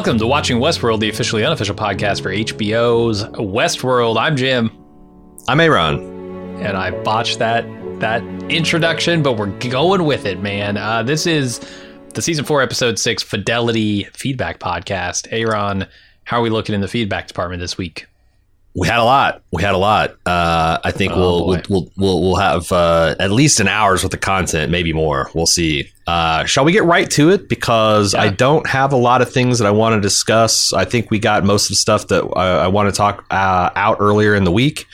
Welcome to Watching Westworld, the officially unofficial podcast for HBO's Westworld. I'm Jim, I'm Aaron. and I botched that that introduction, but we're going with it, man. Uh, this is the season four, episode six, Fidelity Feedback Podcast. Aaron, how are we looking in the feedback department this week? We had a lot. We had a lot. Uh, I think Oh, we'll, we'll we'll we'll have uh, at least an hour's worth of content, maybe more. We'll see. Uh, shall we get right to it? Because I don't have a lot of things that I want to discuss. I think we got most of the stuff that I, I want to talk uh, out earlier in the week.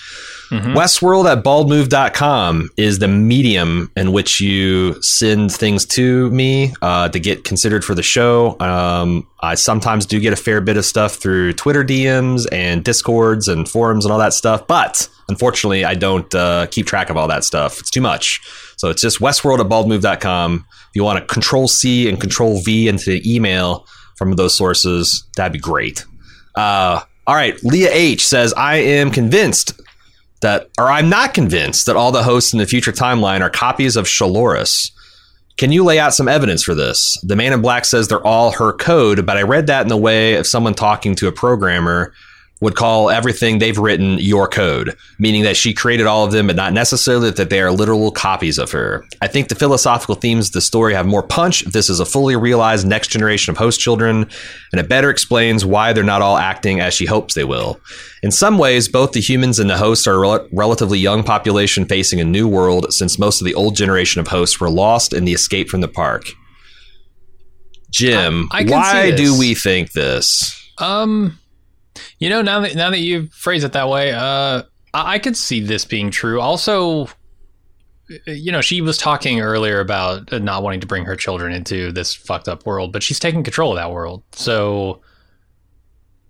Mhm. Westworld at baldmove.com is the medium in which you send things to me uh, to get considered for the show. Um, I sometimes do get a fair bit of stuff through Twitter DMs and Discords and forums and all that stuff, but unfortunately, I don't uh, keep track of all that stuff. It's too much. So it's just westworld at baldmove.com. If you want to control C and control V into the email from those sources, that'd be great. Uh, all right, Leah H says, I am convinced that, or I'm not convinced that all the hosts in the future timeline are copies of Dolores. Can you lay out some evidence for this? The man in black says they're all her code, but I read that in the way of someone talking to a programmer would call everything they've written your code, meaning that she created all of them, but not necessarily that they are literal copies of her. I think the philosophical themes of the story have more punch if this is a fully realized next generation of host children, and it better explains why they're not all acting as she hopes they will. In some ways, both the humans and the hosts are a rel- relatively young population facing a new world, since most of the old generation of hosts were lost in the escape from the park. Jim, I- I why do we think this? Um, you know, now that now that you phrase it that way, uh, I, I could see this being true. Also, you know, she was talking earlier about uh, not wanting to bring her children into this fucked up world, but she's taking control of that world. So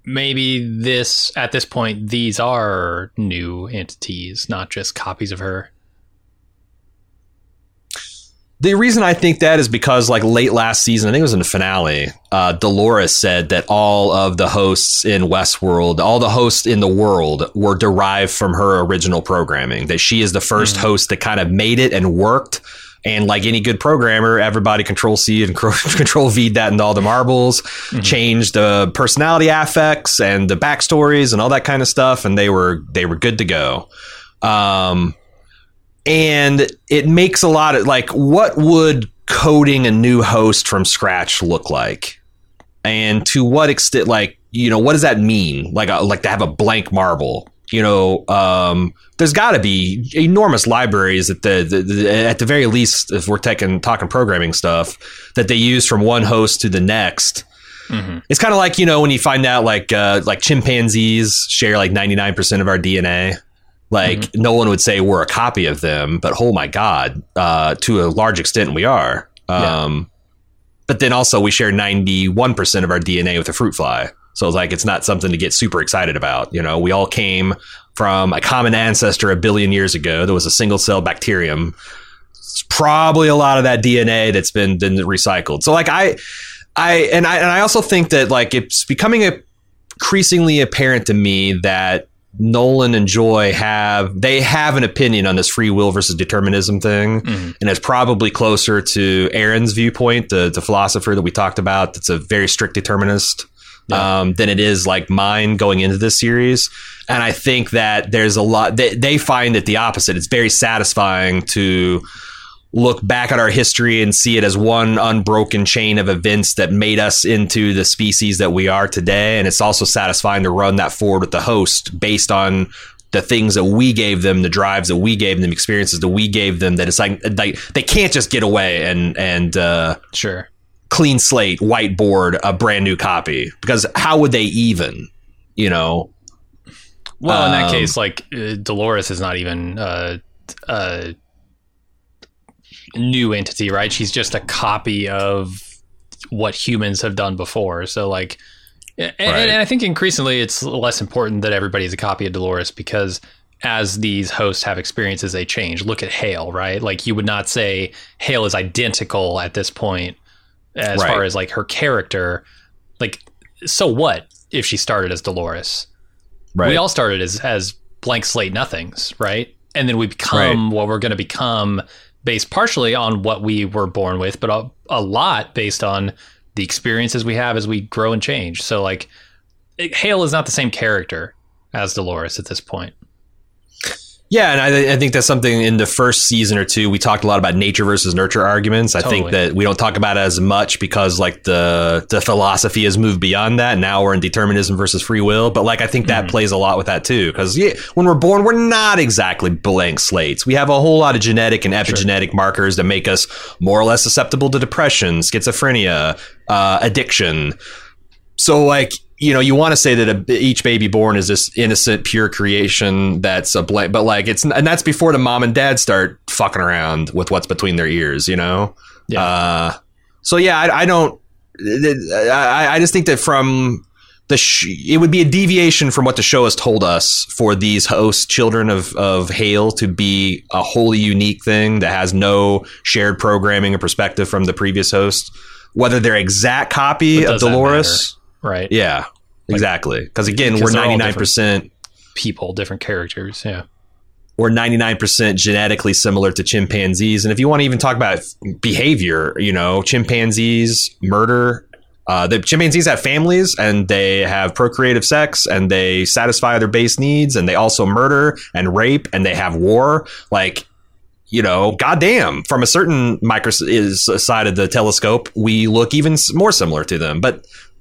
maybe this at this point, these are new entities, not just copies of her. The reason I think that is because, like late last season, I think it was in the finale. Uh, Dolores said that all of the hosts in Westworld, all the hosts in the world, were derived from her original programming. That she is the 1st host that kind of made it and worked. And like any good programmer, everybody control C and control V that into all the marbles, changed the personality affects and the backstories and all that kind of stuff, and they were they were good to go. Um, and it makes a lot of like what would coding a new host from scratch look like and to what extent like you know what does that mean like uh, like to have a blank marble you know um there's got to be enormous libraries at the, the, the at the very least if we're taking talking programming stuff that they use from one host to the next Mhm. it's kind of like you know when you find out like uh, like chimpanzees share like 99% of our DNA. Like no one would say we're a copy of them, but oh my god, uh, to a large extent we are. Um, But then also we share 91% of our DNA with a fruit fly. So it's like it's not something to get super excited about. You know, we all came from a common ancestor a billion years ago. There was a single cell bacterium. It's probably a lot of that DNA that's been, been recycled. So like I, I and I and I also think that like it's becoming increasingly apparent to me that Nolan and Joy have they have an opinion on this free will versus determinism thing, Mhm. and it's probably closer to Aaron's viewpoint, the the philosopher that we talked about. That's a very strict determinist. Um, than it is like mine going into this series, and I think that there's a lot. They, they find it the opposite. It's very satisfying to look back at our history and see it as one unbroken chain of events that made us into the species that we are today. And it's also satisfying to run that forward with the host based on the things that we gave them, the drives that we gave them, experiences that we gave them. That it's like, like they can't just get away and and uh, Sure. clean slate, whiteboard, a brand new copy. Because how would they even? You know, Well, in that Um, case, like uh, Dolores is not even uh, a new entity, right? She's just a copy of what humans have done before. So, like, and, Right. and I think increasingly it's less important that everybody's a copy of Dolores because as these hosts have experiences, they change. Look at Hale, right? Like, you would not say Hale is identical at this point as Right. far as like her character. Like, so what if she started as Dolores? right? we all started as as blank slate nothings, right? And then we become what we're going to become based partially on what we were born with, but a, a lot based on the experiences we have as we grow and change. So like Hale is not the same character as Dolores at this point. Yeah, and I, I think that's something in the first season or two we talked a lot about nature versus nurture arguments. I think that we don't talk about it as much because like the the philosophy has moved beyond that. Now we're in determinism versus free will, but like I think that plays a lot with that too. Because yeah, when we're born, we're not exactly blank slates. We have a whole lot of genetic and epigenetic markers that make us more or less susceptible to depression, schizophrenia, uh, addiction. So like you know you want to say that a, each baby born is this innocent pure creation that's a blank but like it's and that's before the mom and dad start fucking around with what's between their ears you know? Yeah. uh so yeah i, I don't I, I just think that from the sh- it would be a deviation from what the show has told us for these host children of of Hale to be a wholly unique thing that has no shared programming or perspective from the previous host. Whether they're exact copy of Dolores Right. yeah, exactly. Because again, we're ninety nine percent People, different characters. Yeah. we're ninety nine percent genetically similar to chimpanzees. And if you want to even talk about behavior, you know, chimpanzees murder. Uh, the chimpanzees have families and they have procreative sex and they satisfy their base needs and they also murder and rape and they have war. Like, you know, goddamn, from a certain micro is side of the telescope, we look even more similar to them. But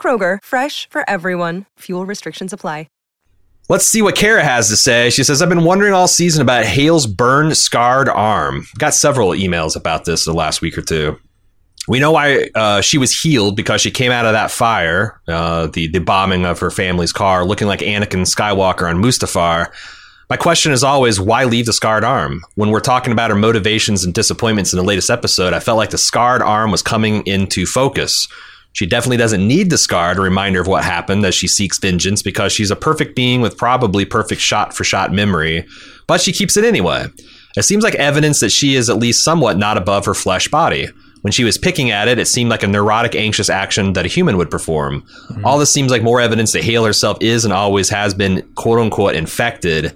Kroger, fresh for everyone. Fuel restrictions apply. Let's see what Kara has to say. She says, I've been wondering all season about Hale's burned, scarred arm. Got several emails about this the last week or two. We know why uh, she was healed because she came out of that fire, uh, the, the bombing of her family's car, looking like Anakin Skywalker on Mustafar. My question is always, why leave the scarred arm? When we're talking about her motivations and disappointments in the latest episode, I felt like the scarred arm was coming into focus. She definitely doesn't need the scar to remind her of what happened as she seeks vengeance because she's a perfect being with probably perfect shot for shot memory, but she keeps it anyway. It seems like evidence that she is at least somewhat not above her flesh body. When she was picking at it, it seemed like a neurotic, anxious action that a human would perform. Mm-hmm. All this seems like more evidence that Hale herself is and always has been quote unquote infected.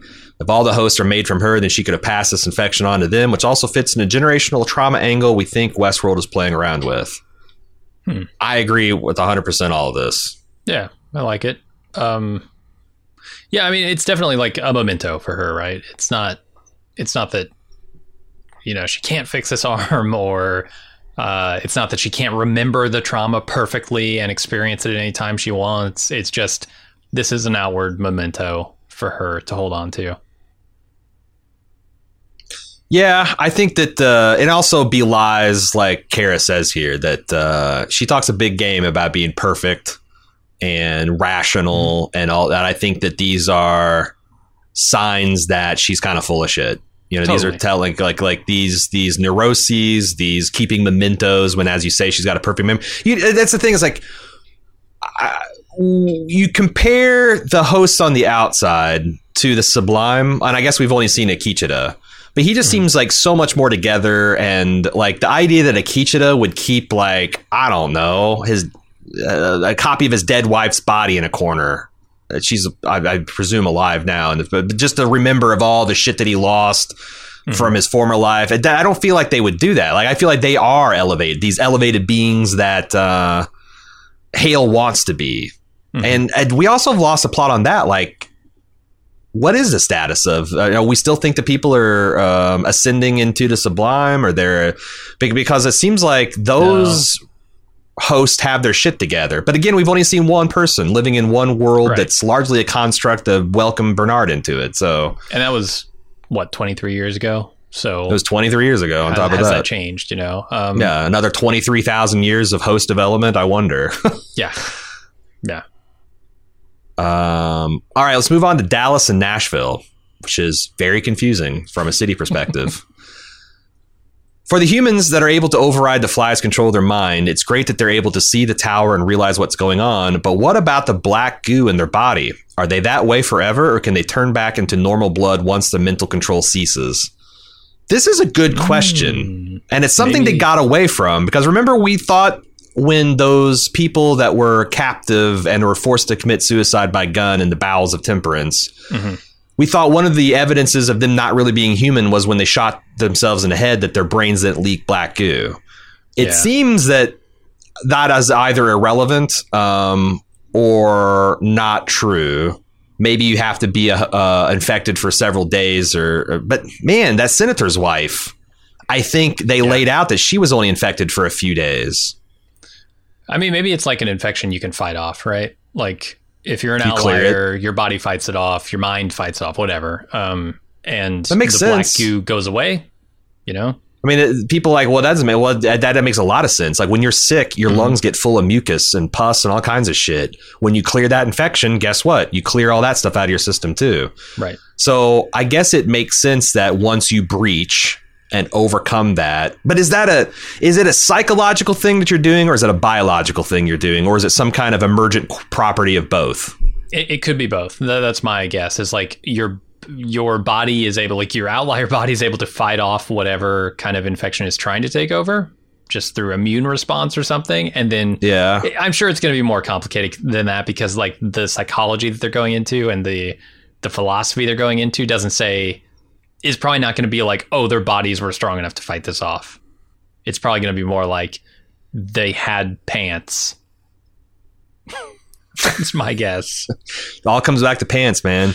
If all the hosts are made from her, then she could have passed this infection on to them, which also fits in a generational trauma angle we think Westworld is playing around with. I agree with 100% all of this. Yeah, I like it. Um, yeah, I mean, it's definitely like a memento for her, right? It's not, it's not that, you know, she can't fix this arm, or uh, it's not that she can't remember the trauma perfectly and experience it at any time she wants. It's just this is an outward memento for her to hold on to. Yeah, I think that uh, it also belies, like Kara says here, that uh, she talks a big game about being perfect and rational and all that. I think that these are signs that she's kind of full of shit. You know, these are telling like like these these neuroses, these keeping mementos. When, as you say, she's got a perfect memory. You, that's the thing. Is like I, you compare the hosts on the outside to the Sublime, and I guess we've only seen Akecheta, But he just Mm-hmm. seems like so much more together, and like the idea that Akecheta would keep like I don't know his uh, a copy of his dead wife's body in a corner. Uh, She's, I, I presume, alive now, and but just to remember of all the shit that he lost Mm-hmm. from his former life. And I don't feel like they would do that. Like I feel like they are elevated, these elevated beings that uh, Hale wants to be. Mhm. And, and we also have lost a plot on that. Like, what is the status of? Uh, we still think that people are um, ascending into the sublime, or they're because it seems like those hosts have their shit together. But again, we've only seen one person living in one world Right. that's largely a construct of welcome Bernard into it. So And that was what 23 years ago. So it was 23 years ago. On has, top of that, that changed? You know, um, yeah, another 23,000 years of host development. I wonder. yeah, yeah. Um, all right, let's move on to Dallas and Nashville, which is very confusing from a city perspective. For the humans that are able to override the fly's control of their mind, it's great that they're able to see the tower and realize what's going on. But what about the black goo in their body? Are they that way forever, or can they turn back into normal blood once the mental control ceases? This is a good question. And it's something Maybe- they got away from because remember, we thought when those people that were captive and were forced to commit suicide by gun in the bowels of temperance, Mhm. we thought one of the evidences of them not really being human was when they shot themselves in the head that their brains didn't leak black goo. It Yeah. seems that that is either irrelevant um, or not true. Maybe you have to be uh, uh, infected for several days, or, or- but man, that senator's wife. I think they laid out that she was only infected for a few days. I mean, maybe it's like an infection you can fight off, right? Like if you're an You outlier, your body fights it off, your mind fights off, whatever. Um, and That makes the black sense. goo goes away. You know, I mean, it, people are like, well, that well that, that makes a lot of sense. Like when you're sick, your Mhm. lungs get full of mucus and pus and all kinds of shit. When you clear that infection, guess what? You clear all that stuff out of your system too. right? So I guess it makes sense that once you breach and overcome that, but is that a is it a psychological thing that you're doing, or is it a biological thing you're doing, or is it some kind of emergent property of both? It, it could be both. That's my guess. Is like your your body is able, like your outlier body is able to fight off whatever kind of infection is trying to take over, just through immune response or something, and then Yeah, I'm sure it's going to be more complicated than that because like the psychology that they're going into and the the philosophy they're going into doesn't say is probably not going to be like oh their bodies were strong enough to fight this off. It's probably going to be more like they had pants. That's my guess. it all comes back to pants, man.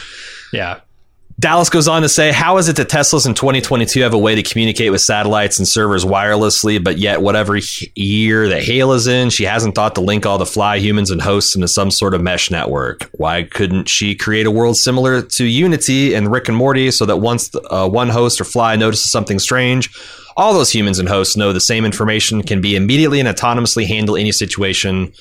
Yeah. Dallas goes on to say, How is it that Teslas in 2022 have a way to communicate with satellites and servers wirelessly, but yet, whatever year that Hale is in, she hasn't thought to link all the fly humans and hosts into some sort of mesh network? Why couldn't she create a world similar to Unity and Rick and Morty so that once the, uh, one host or fly notices something strange, all those humans and hosts know the same information can be immediately and autonomously handle any situation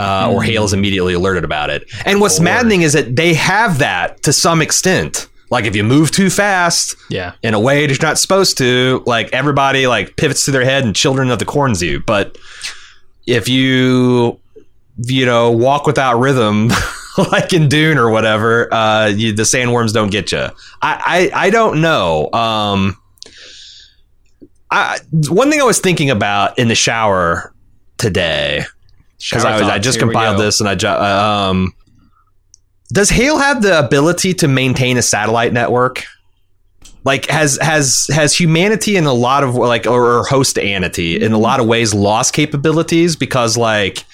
uh, or Hale is immediately alerted about it. And what's Lord. maddening is that they have that to some extent. Like if you move too fast Yeah. in a way that you're not supposed to, like everybody like pivots to their head and children of the corn zoo. But if you you know walk without rhythm, like in Dune or whatever, uh, you, the sandworms don't get you. I, I I don't know. Um, I one thing I was thinking about in the shower today because I was I just Here compiled this and I uh, um does Hale have the ability to maintain a satellite network? Like has has has humanity in a lot of like or, or hostanity in a lot of ways lost capabilities because like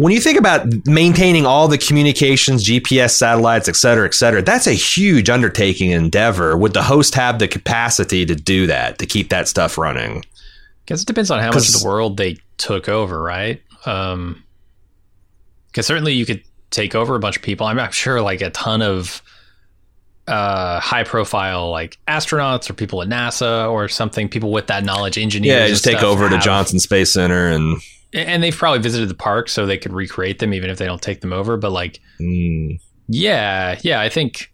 when you think about maintaining all the communications, GPS satellites, et cetera, et cetera, that's a huge undertaking endeavor. Would the host have the capacity to do that, to keep that stuff running? Guess it depends on how much of the world they took over, right? Um, because certainly you could take over a bunch of people. I'm, I'm sure like a ton of uh, high profile like astronauts or people at NASA or something, people with that knowledge, engineers. Yeah, just take over to Johnson Space Center and and they've probably visited the park so they could recreate them even if they don't take them over. But like, mm, yeah, yeah, I think.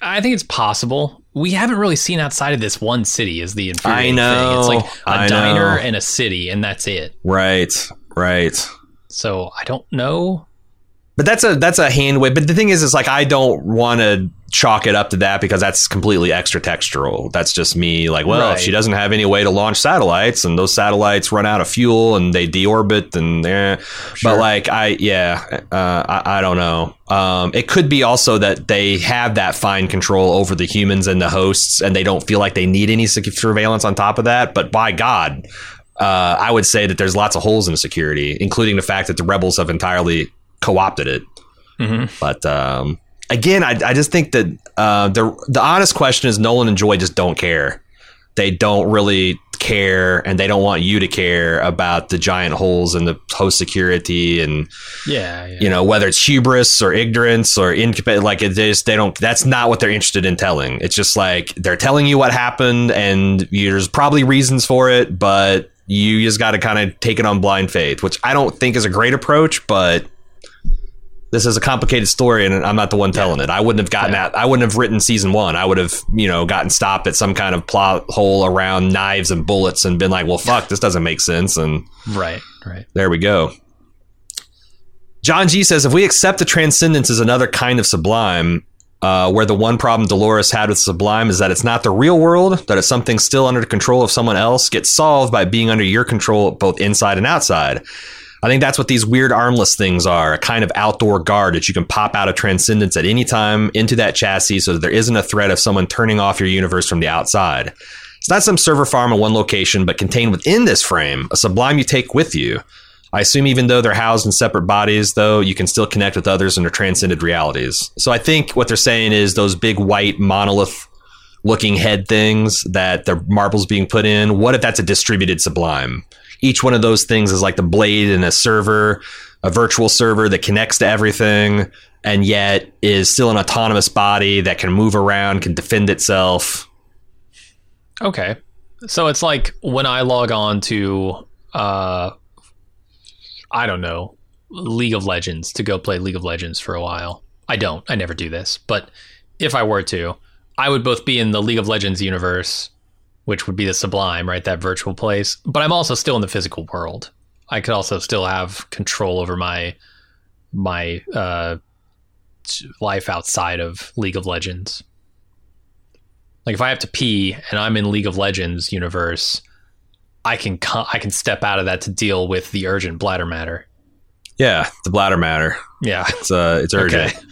I think it's possible. We haven't really seen outside of this one city is the infuriating know, thing. It's like a I diner know. and a city, and that's it. right, right. So I don't know. But that's a that's a hand wave. But the thing is, is like I don't want to chalk it up to that because that's completely extra textural. That's just me. Like, well, Right. if she doesn't have any way to launch satellites, and those satellites run out of fuel and they deorbit, and eh. but like I yeah, uh, I, I don't know. Um, it could be also that they have that fine control over the humans and the hosts, and they don't feel like they need any surveillance on top of that. But by God. Uh, I would say that there's lots of holes in the security, including the fact that the rebels have entirely co-opted it. Mhm. But um, again, I, I just think that uh, the the honest question is Nolan and Joy just don't care. They don't really care, and they don't want you to care about the giant holes in the host security, and Yeah, yeah. you know whether it's hubris or ignorance or incapacity. Like it just they don't. That's not what they're interested in telling. It's just like they're telling you what happened, and there's probably reasons for it, but you just got to kind of take it on blind faith, which I don't think is a great approach, but this is a complicated story and I'm not the one telling it. I wouldn't have gotten Yeah. that. I wouldn't have written season one. I would have, you know, gotten stopped at some kind of plot hole around knives and bullets and been like, well, fuck, this doesn't make sense. And Right, right. there we go. John G says, if we accept the transcendence as another kind of sublime, uh, where the one problem Dolores had with sublime is that it's not the real world, that it's something still under the control of someone else, gets solved by being under your control both inside and outside. I think that's what these weird armless things are a kind of outdoor guard that you can pop out of transcendence at any time into that chassis so that there isn't a threat of someone turning off your universe from the outside. It's not some server farm in one location, but contained within this frame, a sublime you take with you. I assume even though they're housed in separate bodies, though, you can still connect with others in their transcended realities. So I think what they're saying is those big white monolith looking head things that the marbles being put in, what if that's a distributed sublime? Each one of those things is like the blade in a server, a virtual server that connects to everything, and yet is still an autonomous body that can move around, can defend itself. Okay. So it's like when I log on to uh I don't know, League of Legends to go play League of Legends for a while. I don't. I never do this. But if I were to, I would both be in the League of Legends universe, which would be the Sublime, right? That virtual place. But I'm also still in the physical world. I could also still have control over my my uh life outside of League of Legends. Like if I have to pee and I'm in League of Legends universe, I can co- I can step out of that to deal with the urgent bladder matter. Yeah, the bladder matter. Yeah. It's uh, it's urgent. Okay.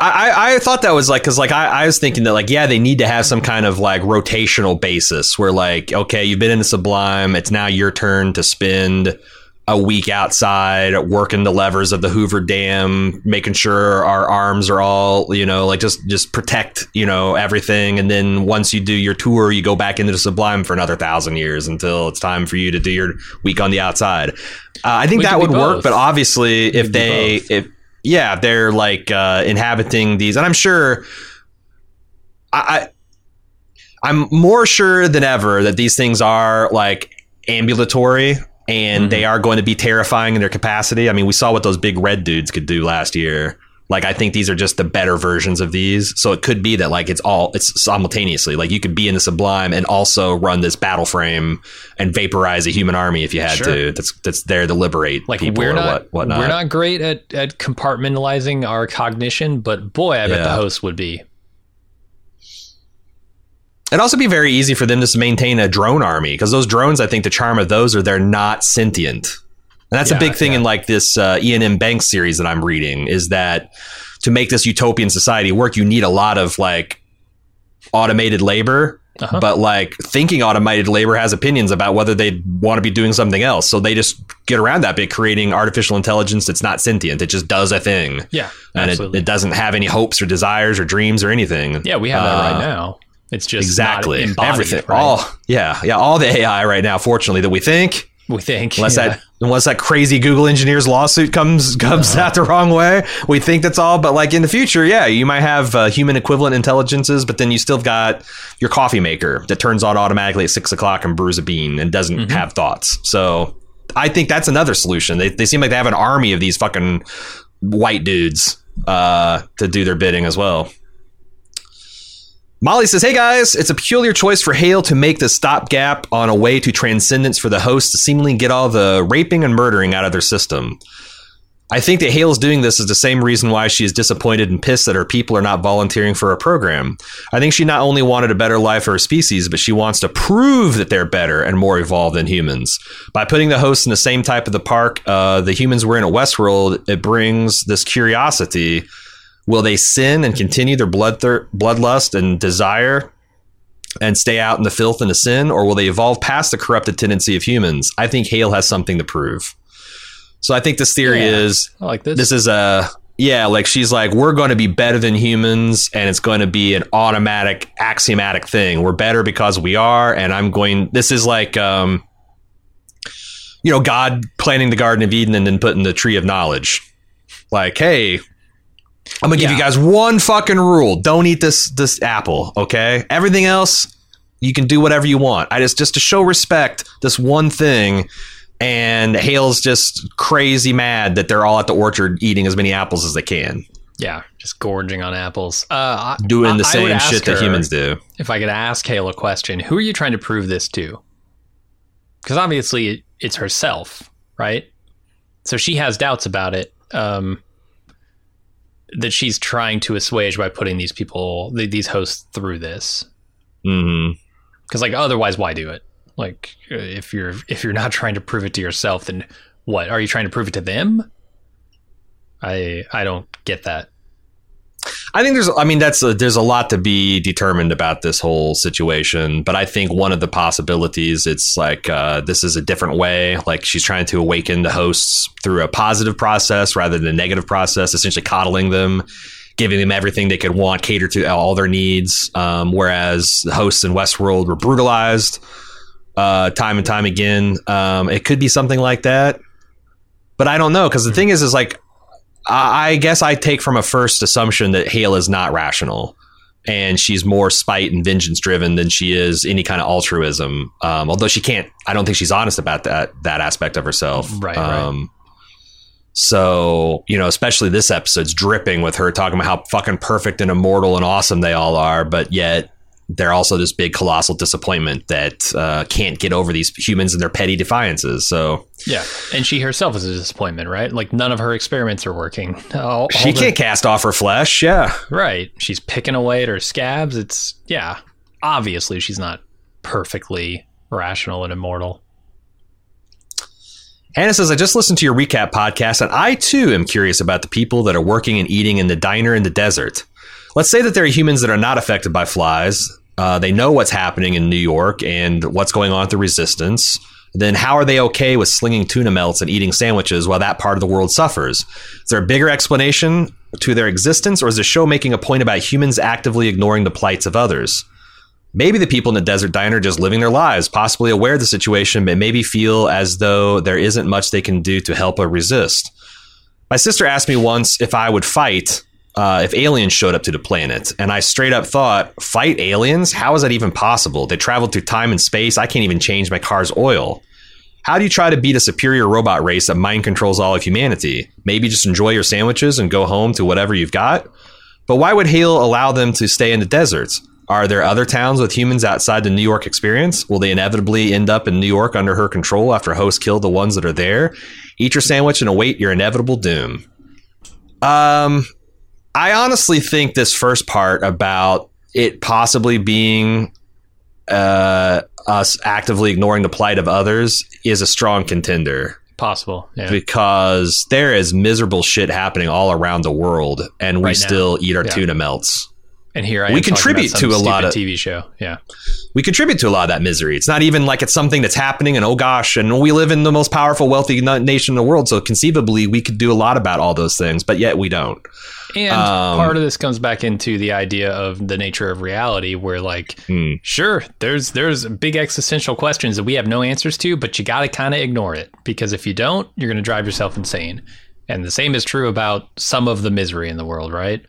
I, I, I thought that was like because like I, I was thinking that like yeah they need to have some kind of like rotational basis where like okay you've been in the sublime it's now your turn to spend a week outside working the levers of the Hoover Dam making sure our arms are all you know like just just protect you know everything. And then once you do your tour you go back into the sublime for another thousand years until it's time for you to do your week on the outside. Uh, I think We that would work but obviously if they if yeah, they're like uh, inhabiting these, and I'm sure. I, I I'm more sure than ever that these things are like ambulatory and Mhm. they are going to be terrifying in their capacity. I mean, we saw what those big red dudes could do last year. Like, I think these are just the better versions of these. So it could be that like it's all it's simultaneously. Like you could be in the sublime and also run this battle frame and vaporize a human army if you had Sure. to. That's that's there to liberate Like people we're or not what whatnot. we're not great at, at compartmentalizing our cognition, but boy, I bet Yeah. the host would be. It'd also be very easy for them to maintain a drone army because those drones, I think the charm of those are they're not sentient. And that's a big thing yeah. in like this uh, Iain M. Banks series that I'm reading is that to make this utopian society work, you need a lot of like automated labor. Uh-huh. But like thinking automated labor has opinions about whether they want to be doing something else. So they just get around that by creating artificial intelligence that's not sentient. It just does a thing. Yeah, And it, it doesn't have any hopes or desires or dreams or anything. yeah, we have that Uh, right now. It's just exactly embodied, everything right? all yeah yeah all the ai right now fortunately that we think we think. unless yeah. that unless that crazy google engineers lawsuit comes comes out the wrong way we think that's all but like in the future yeah you might have uh, human equivalent intelligences but then you still got your coffee maker that turns on automatically at six o'clock and brews a bean and doesn't Mm-hmm. have thoughts so i think that's another solution they, they seem like they have an army of these fucking white dudes uh, to do their bidding as well Molly says, Hey guys, it's a peculiar choice for Hale to make the stopgap on a way to transcendence for the host to seemingly get all the raping and murdering out of their system. I think that Hale's doing this is the same reason why she is disappointed and pissed that her people are not volunteering for her program. I think she not only wanted a better life for her species, but she wants to prove that they're better and more evolved than humans. By putting the hosts in the same type of the park uh, the humans were in at Westworld, it brings this curiosity. Will they sin and continue their blood thir- bloodlust and desire and stay out in the filth and the sin, or will they evolve past the corrupted tendency of humans? I think Hale has something to prove. So I think this theory Yeah. is I like this. this is a yeah, like she's like we're going to be better than humans, and it's going to be an automatic axiomatic thing. We're better because we are, and I'm going. This is like um, you know, God planting the Garden of Eden and then putting the Tree of Knowledge. Like, hey, I'm gonna give you guys one fucking rule: don't eat this this apple. Okay, everything else you can do whatever you want. I just just to show respect, this one thing. And Hale's just crazy mad that they're all at the orchard eating as many apples as they can, yeah, just gorging on apples. Uh, doing the I- same shit that humans do. If I could ask Hale a question, who are you trying to prove this to? Because obviously it's herself, right? So she has doubts about it um, that she's trying to assuage by putting these people, th- these hosts, through this. Mm-hmm. Because like otherwise, why do it? Like if you're if you're not trying to prove it to yourself, then what are you trying to prove it to them? I I don't get that. I think there's, I mean, that's a, there's a lot to be determined about this whole situation, but I think one of the possibilities, it's like uh, this is a different way. Like she's trying to awaken the hosts through a positive process rather than a negative process, essentially coddling them, giving them everything they could want, cater to all their needs. Um, whereas the hosts in Westworld were brutalized uh, time and time again. Um, it could be something like that, but I don't know because the thing is, is like I guess I take from a first assumption that Hale is not rational and she's more spite and vengeance driven than she is any kind of altruism. Um, although she can't, I don't think she's honest about that that aspect of herself. Right, right. Um, So you know, especially this episode's dripping with her talking about how fucking perfect and immortal and awesome they all are, but yet they're also this big colossal disappointment that uh, can't get over these humans and their petty defiances. So Yeah, and she herself is a disappointment, right? Like none of her experiments are working. All, she the- can't cast off her flesh. Yeah. right. She's picking away at her scabs. It's yeah. Obviously, she's not perfectly rational and immortal. Hannah says, I just listened to your recap podcast, and I too am curious about the people that are working and eating in the diner in the desert. Let's say that there are humans that are not affected by flies. Uh, they know what's happening in New York and what's going on with the resistance. Then how are they okay with slinging tuna melts and eating sandwiches while that part of the world suffers? Is there a bigger explanation to their existence, or is the show making a point about humans actively ignoring the plights of others? Maybe the people in the desert diner are just living their lives, possibly aware of the situation, but maybe feel as though there isn't much they can do to help or resist. My sister asked me once if I would fight uh, if aliens showed up to the planet, and I straight up thought, fight aliens? How is that even possible? They traveled through time and space. I can't even change my car's oil. How do you try to beat a superior robot race that mind controls all of humanity? Maybe just enjoy your sandwiches and go home to whatever you've got? But why would Hale allow them to stay in the deserts? Are there other towns with humans outside the New York experience? Will they inevitably end up in New York under her control after hosts kill the ones that are there? Eat your sandwich and await your inevitable doom. Um, I honestly think this first part about it possibly being uh, us actively ignoring the plight of others is a strong contender Possible. Yeah. because there is miserable shit happening all around the world, and we Right still eat our Yeah. tuna melts. And here I We contribute to a lot of- TV show. Yeah. We contribute to a lot of that misery. It's not even like it's something that's happening, and oh gosh, and we live in the most powerful, wealthy nation in the world, so conceivably we could do a lot about all those things, but yet we don't. And Um, part of this comes back into the idea of the nature of reality, where like, Hmm. sure, there's there's big existential questions that we have no answers to, but you got to kind of ignore it because if you don't, you're going to drive yourself insane. And the same is true about some of the misery in the world, right?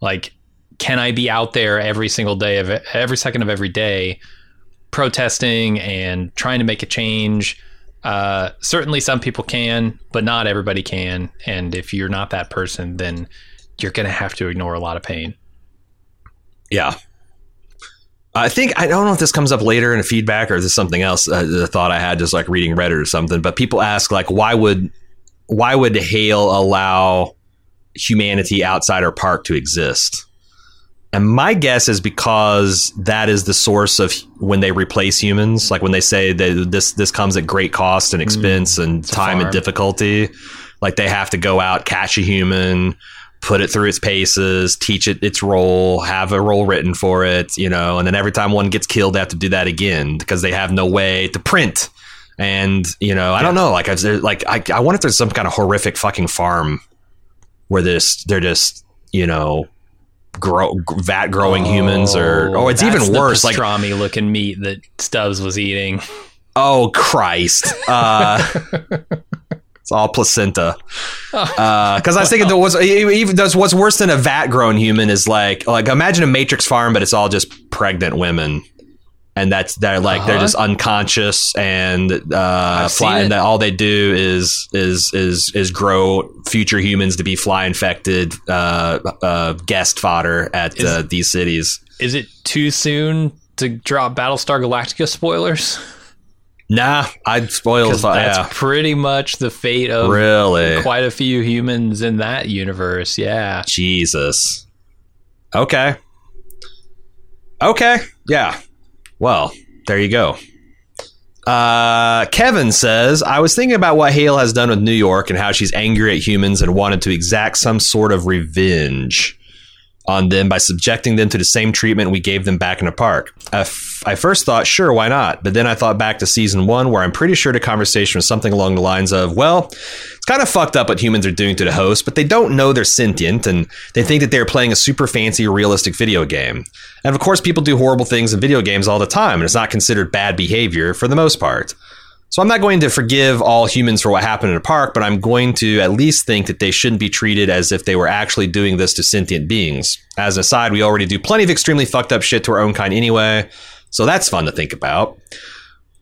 Like, can I be out there every single day of every second of every day, protesting and trying to make a change? Uh, certainly, some people can, but not everybody can. And if you're not that person, then you're going to have to ignore a lot of pain. Yeah. I think I don't know if this comes up later in a feedback or is this something else. Uh, the thought I had just like reading Reddit or something. But people ask like, why would why would Hale allow humanity outside her park to exist? And my guess is because that is the source of when they replace humans, like when they say that this this comes at great cost and expense and time and difficulty. Like they have to go out, catch a human, put it through its paces, teach it its role, have a role written for it, you know, and then every time one gets killed, they have to do that again because they have no way to print. And you know, I don't know, like, I've, like I, I wonder if there's some kind of horrific fucking farm where this they're just you know grow vat growing humans or oh it's that's even worse like pastrami looking meat that Stubbs was eating. oh Christ uh, it's all placenta because I was thinking was even there's what's worse than a vat grown human is like like imagine a matrix farm but it's all just pregnant women. And that's they're like they're Uh-huh. just unconscious and uh, fly, and that all they do is is is is grow future humans to be fly infected uh, uh, guest fodder at uh, these cities. Is it too soon to drop Battlestar Galactica spoilers? Nah, I'd spoil that's yeah. pretty much the fate of Really? quite a few humans in that universe. Yeah. Jesus. Okay. Okay. Yeah. Well, there you go. Uh, Kevin says, I was thinking about what Hale has done with New York and how she's angry at humans and wanted to exact some sort of revenge on them by subjecting them to the same treatment we gave them back in the park. I, f- I first thought, sure, why not? But then I thought back to season one, where I'm pretty sure the conversation was something along the lines of, well, it's kind of fucked up what humans are doing to the host, but they don't know they're sentient and they think that they're playing a super fancy, realistic video game. And of course, people do horrible things in video games all the time, and it's not considered bad behavior for the most part. So I'm not going to forgive all humans for what happened in the park, but I'm going to at least think that they shouldn't be treated as if they were actually doing this to sentient beings. As an aside, we already do plenty of extremely fucked up shit to our own kind anyway, so that's fun to think about.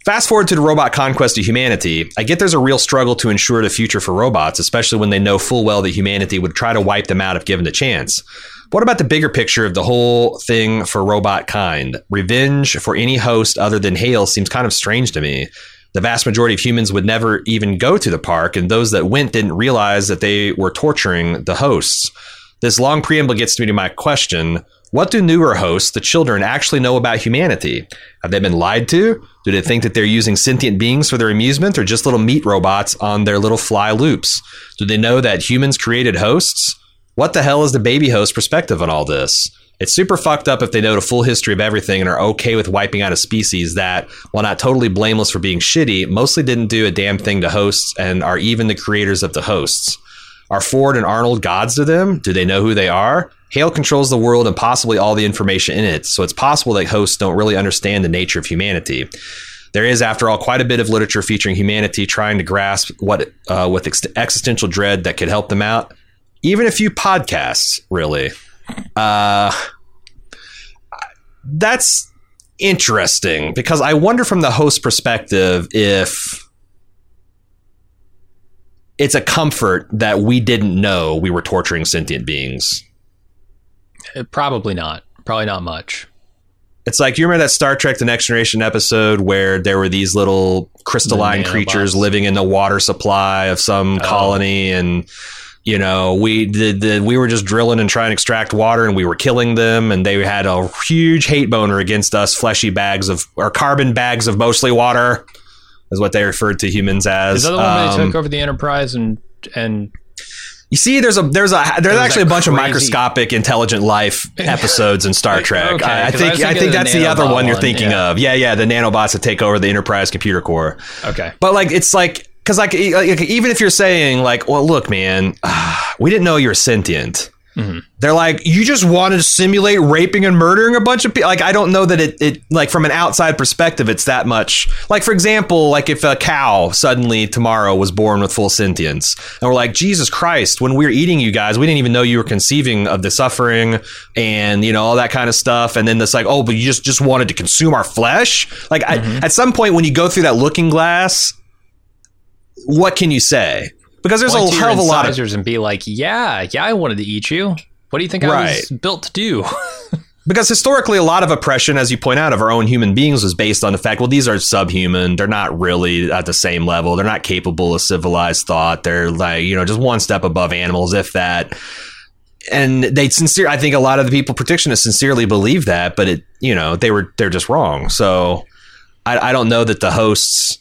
Fast forward to the robot conquest of humanity. I get there's a real struggle to ensure the future for robots, especially when they know full well that humanity would try to wipe them out if given the chance. What about the bigger picture of the whole thing for robot kind? Revenge for any host other than Hale seems kind of strange to me. The vast majority of humans would never even go to the park, and those that went didn't realize that they were torturing the hosts. This long preamble gets me to my question What do newer hosts, the children, actually know about humanity? Have they been lied to? Do they think that they're using sentient beings for their amusement or just little meat robots on their little fly loops? Do they know that humans created hosts? What the hell is the baby host perspective on all this? It's super fucked up if they know the full history of everything and are okay with wiping out a species that, while not totally blameless for being shitty, mostly didn't do a damn thing to hosts and are even the creators of the hosts. Are Ford and Arnold gods to them? Do they know who they are? Hale controls the world and possibly all the information in it, so it's possible that hosts don't really understand the nature of humanity. There is, after all, quite a bit of literature featuring humanity trying to grasp what, uh, with ex- existential dread that could help them out. Even a few podcasts, really. Uh, that's interesting because I wonder from the host perspective if it's a comfort that we didn't know we were torturing sentient beings. Uh, Probably not. Probably not much. It's like you remember that Star Trek: The Next Generation episode where there were these little crystalline The creatures living in the water supply of some Oh. colony, and you know we the, the, we were just drilling and trying to extract water, and we were killing them, and they had a huge hate boner against us, fleshy bags of or carbon bags of mostly water, is what they referred to humans as. Is that the one Um, they took over the Enterprise and and You see, there's a there's a there's actually a bunch of microscopic intelligent life episodes in Star Trek. Okay, I, I I think was I think the that's the other one you're thinking yeah. of. Yeah, yeah, the nanobots that take over the Enterprise computer core. okay, But like, it's like because like, like even if you're saying like, well, look, man, we didn't know you were sentient. Mm-hmm. They're like, you just wanted to simulate raping and murdering a bunch of people. Like, I don't know that it, it, like, from an outside perspective, it's that much. Like, for example, like if a cow suddenly tomorrow was born with full sentience, and we're like, Jesus Christ, when we were eating you guys, we didn't even know you were conceiving of the suffering and, you know, all that kind of stuff. And then it's like, oh, but you just, just wanted to consume our flesh. Like, I, at some point, when you go through that looking glass, what can you say? Because there's Point a hell of a lot of and be like, yeah, yeah, I wanted to eat you. What do you think I was built to do? because historically a lot of oppression as you point out of our own human beings was based on the fact well these are subhuman they're not really at the same level they're not capable of civilized thought they're like you know just one step above animals if that and they sincere i think a lot of the people protectionists sincerely believe that but it you know they were they're just wrong so i, I don't know that the hosts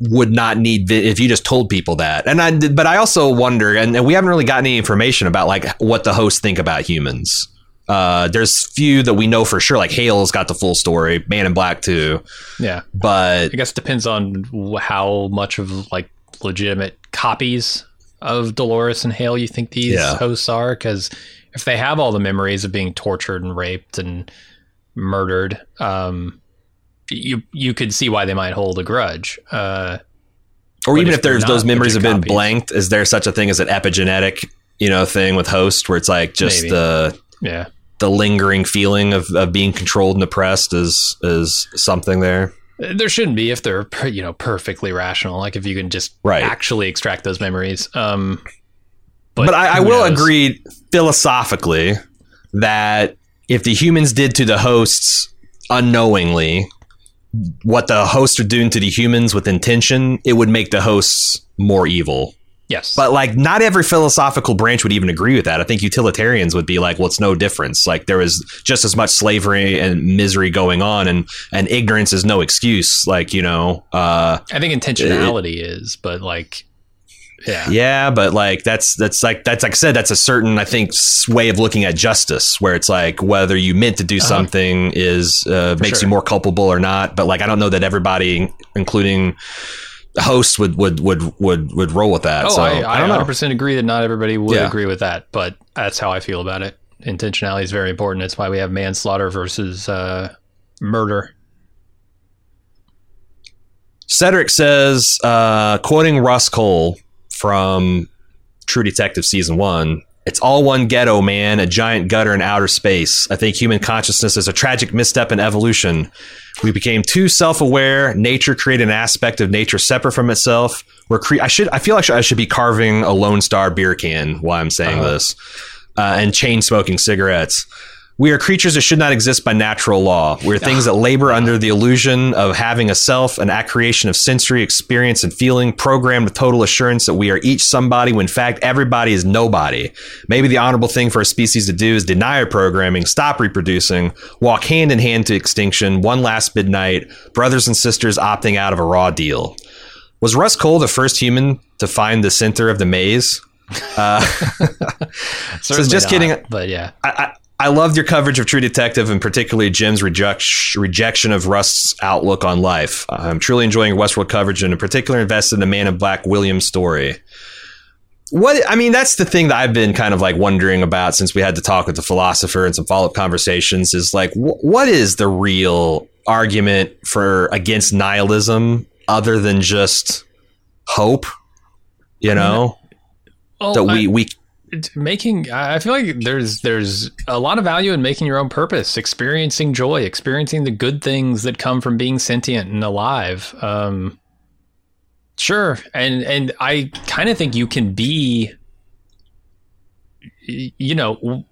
would not need if you just told people that and i but i also wonder and, we haven't really gotten any information about like what the hosts think about humans uh, there's few that we know for sure. Like Hale's got the full story. Man in Black too. Yeah, but I guess it depends on how much of like legitimate copies of Dolores and Hale you think these yeah. hosts are. Because if they have all the memories of being tortured and raped and murdered, um, you you could see why they might hold a grudge. Uh, or even if, if there's those memories have been copies. blanked, is there such a thing as an epigenetic, you know, thing with host where it's like just the uh, yeah the lingering feeling of, of being controlled and oppressed is is something there. There shouldn't be if they're you know perfectly rational. Like if you can just right. actually extract those memories. Um, but, but I, I will knows? agree philosophically that if the humans did to the hosts unknowingly what the hosts are doing to the humans with intention, it would make the hosts more evil. Yes. But like not every philosophical branch would even agree with that. I think utilitarians would be like, well, it's no difference. Like there is just as much slavery and misery going on and and ignorance is no excuse. Like, you know, uh I think intentionality it, is, but like yeah. Yeah, but like that's that's like that's like I said that's a certain I think way of looking at justice where it's like whether you meant to do uh-huh. something is uh, makes sure. you more culpable or not, but like I don't know that everybody including hosts, would would would would would roll with that. Oh, so, I, I, I 100% agree that not everybody would yeah. agree with that, but that's how I feel about it. Intentionality is very important. That's why we have manslaughter versus uh, murder. Cedric says, uh, quoting Rust Cohle from True Detective season one, it's all one ghetto, man, a giant gutter in outer space. I think human consciousness is a tragic misstep in evolution. We became too self-aware. Nature created an aspect of nature separate from itself. We're cre- I should. I feel like I should be carving a Lone Star beer can while I'm saying uh-huh. this, uh, and chain smoking cigarettes. We are creatures that should not exist by natural law. We're things that labor under the illusion of having a self, an accreation of sensory experience and feeling, programmed with total assurance that we are each somebody when in fact everybody is nobody. Maybe the honorable thing for a species to do is deny our programming, stop reproducing, walk hand in hand to extinction, one last midnight, brothers and sisters opting out of a raw deal. Was Rust Cohle the first human to find the center of the maze? Uh, so just not, kidding. But yeah, I, I loved your coverage of True Detective and particularly Jim's reject- rejection of Rust's outlook on life. I'm truly enjoying your Westworld coverage and in particular invested in the Man in Black Williams story. What I mean, that's the thing that I've been kind of like wondering about since we had to talk with the philosopher and some follow up conversations is like, wh- what is the real argument for against nihilism other than just hope? You know, well, that we, I, we making i feel like there's there's a lot of value in making your own purpose experiencing joy experiencing the good things that come from being sentient and alive. Um sure. And and i kind of think you can be you know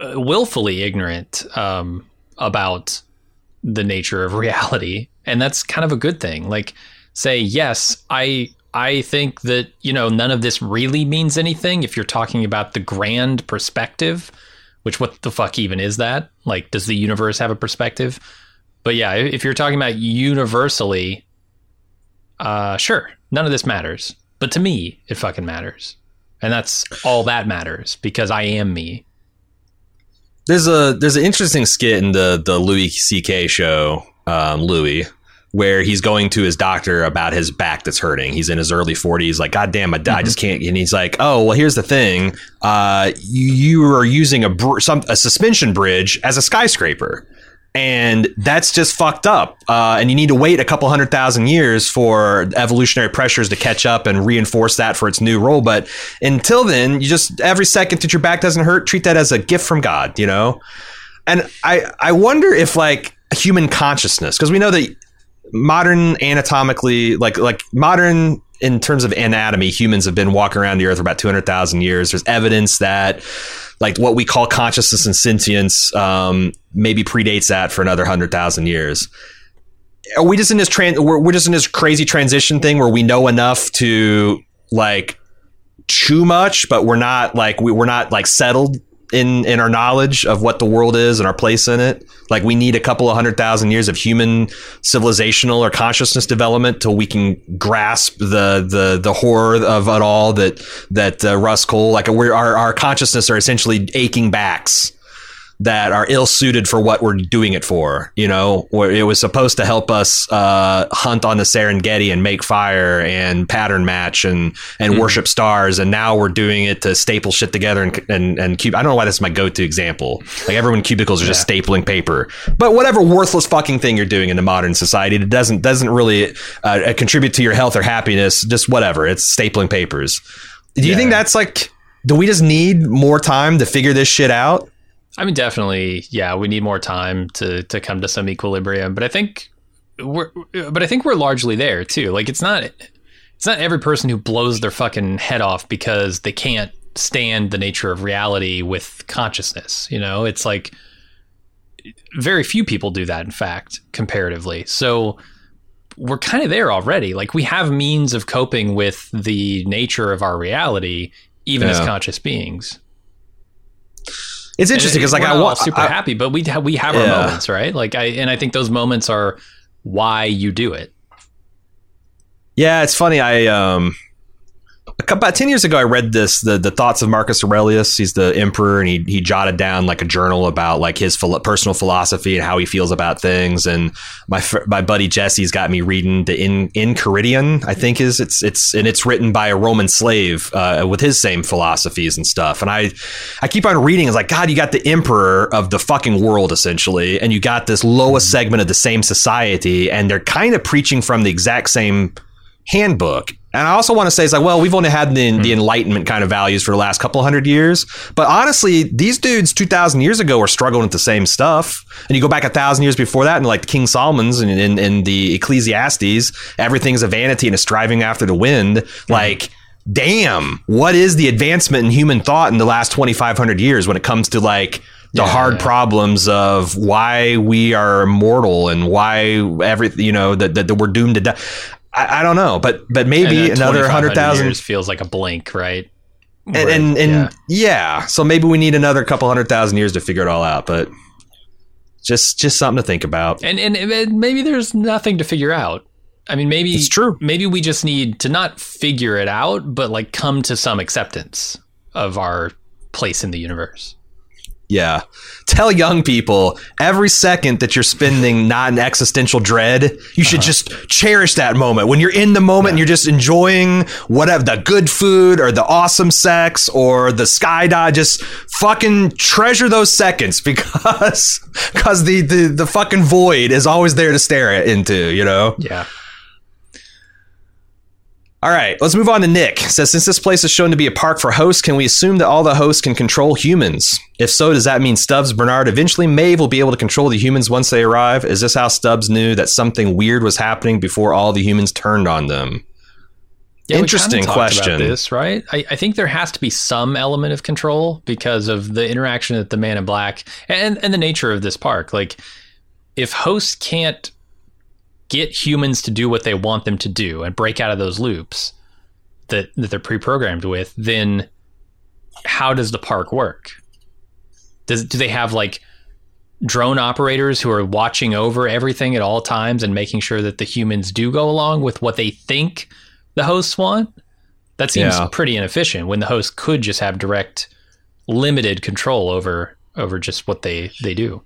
willfully ignorant um about the nature of reality. And that's kind of a good thing. Like say yes i I think that, you know, none of this really means anything if you're talking about the grand perspective, which what the fuck even is that? Like, does the universe have a perspective? But yeah, if you're talking about universally, uh, sure, none of this matters. But to me, it fucking matters. And that's all that matters because I am me. There's a there's an interesting skit in the the Louis C.K. show, um, Louis, where he's going to his doctor about his back that's hurting. He's in his early 40s, like, God damn, I, mm-hmm. I just can't. And he's like, Oh, well, here's the thing. Uh, you, you are using a, br- some, a suspension bridge as a skyscraper. And that's just fucked up. Uh, and you need to wait a couple hundred thousand years for evolutionary pressures to catch up and reinforce that for its new role. But until then, you just, every second that your back doesn't hurt, treat that as a gift from God, you know? And I, I wonder if like human consciousness, because we know that modern anatomically, like like modern in terms of anatomy, humans have been walking around the earth for about 200,000 years. There's evidence that like what we call consciousness and sentience um, maybe predates that for another hundred thousand years. Are we just in this trans? We're, we're just in this crazy transition thing where we know enough to like too much, but we're not like we, we're not like settled in in our knowledge of what the world is and our place in it. Like we need a couple of hundred thousand years of human civilizational or consciousness development till we can grasp the the the horror of it all that that uh, Rust Cohle like our our consciousness are essentially aching backs that are ill suited for what we're doing it for. You know, where it was supposed to help us uh, hunt on the Serengeti and make fire and pattern match and and mm. worship stars, and now we're doing it to staple shit together and and and cube. I don't know why this is my go to example. Like everyone cubicles are just yeah. stapling paper, but whatever worthless fucking thing you're doing in the modern society, it doesn't doesn't really uh, contribute to your health or happiness. Just whatever, it's stapling papers. Do you yeah. think that's like? Do we just need more time to figure this shit out? I mean, definitely, yeah. We need more time to to come to some equilibrium, but I think we're, but I think we're largely there too. Like, it's not, it's not every person who blows their fucking head off because they can't stand the nature of reality with consciousness. You know, it's like very few people do that. In fact, comparatively, so we're kind of there already. Like, we have means of coping with the nature of our reality, even yeah. as conscious beings. It's interesting because like I want super I, happy, but we have, we have yeah. our moments, right? Like I and I think those moments are why you do it. Yeah, it's funny. I um about 10 years ago i read this the, the thoughts of marcus aurelius. He's the emperor and he, he jotted down like a journal about like his philo- personal philosophy and how he feels about things. And my my buddy jesse's got me reading the in Enchiridion, i think is it's it's and it's written by a roman slave uh, with his same philosophies and stuff. And i i keep on reading. It's like god you got the emperor of the fucking world essentially and you got this lowest segment of the same society and they're kind of preaching from the exact same handbook. And I also want to say, it's like, well, we've only had the, the hmm. Enlightenment kind of values for the last couple hundred years. But honestly, these dudes 2,000 years ago were struggling with the same stuff. And you go back a thousand years before that, and like the King Solomon's and in, in, the Ecclesiastes, everything's a vanity and a striving after the wind. Mm-hmm. Like, damn, what is the advancement in human thought in the last 2,500 years when it comes to like, the yeah, hard yeah. problems of why we are immortal and why every you know that, that, that we're doomed to die. I, I don't know, but but maybe another hundred thousand feels like a blink, right? And and, and yeah. yeah. so maybe we need another couple hundred thousand years to figure it all out, but just just something to think about. And and, and maybe there's nothing to figure out. I mean, maybe it's true. Maybe we just need to not figure it out, but like come to some acceptance of our place in the universe. Yeah. Tell young people every second that you're spending not in existential dread, you should uh-huh. just cherish that moment. When you're in the moment yeah. and you're just enjoying whatever the good food or the awesome sex or the skydive, just fucking treasure those seconds because because the, the the fucking void is always there to stare into, you know? Yeah. All right, let's move on to Nick. says since this place is shown to be a park for hosts, can we assume that all the hosts can control humans? If so, does that mean Stubbs, Bernard, eventually Maeve will be able to control the humans once they arrive? Is this how Stubbs knew that something weird was happening before all the humans turned on them? Yeah, Interesting question. this right? I, I, think there has to be some element of control because of the interaction that the Man in Black and and the nature of this park. Like, if hosts can't get humans to do what they want them to do and break out of those loops that, that they're pre-programmed with, then how does the park work? Does do they have like drone operators who are watching over everything at all times and making sure that the humans do go along with what they think the hosts want? That seems yeah. pretty inefficient when the host could just have direct limited control over over just what they they do.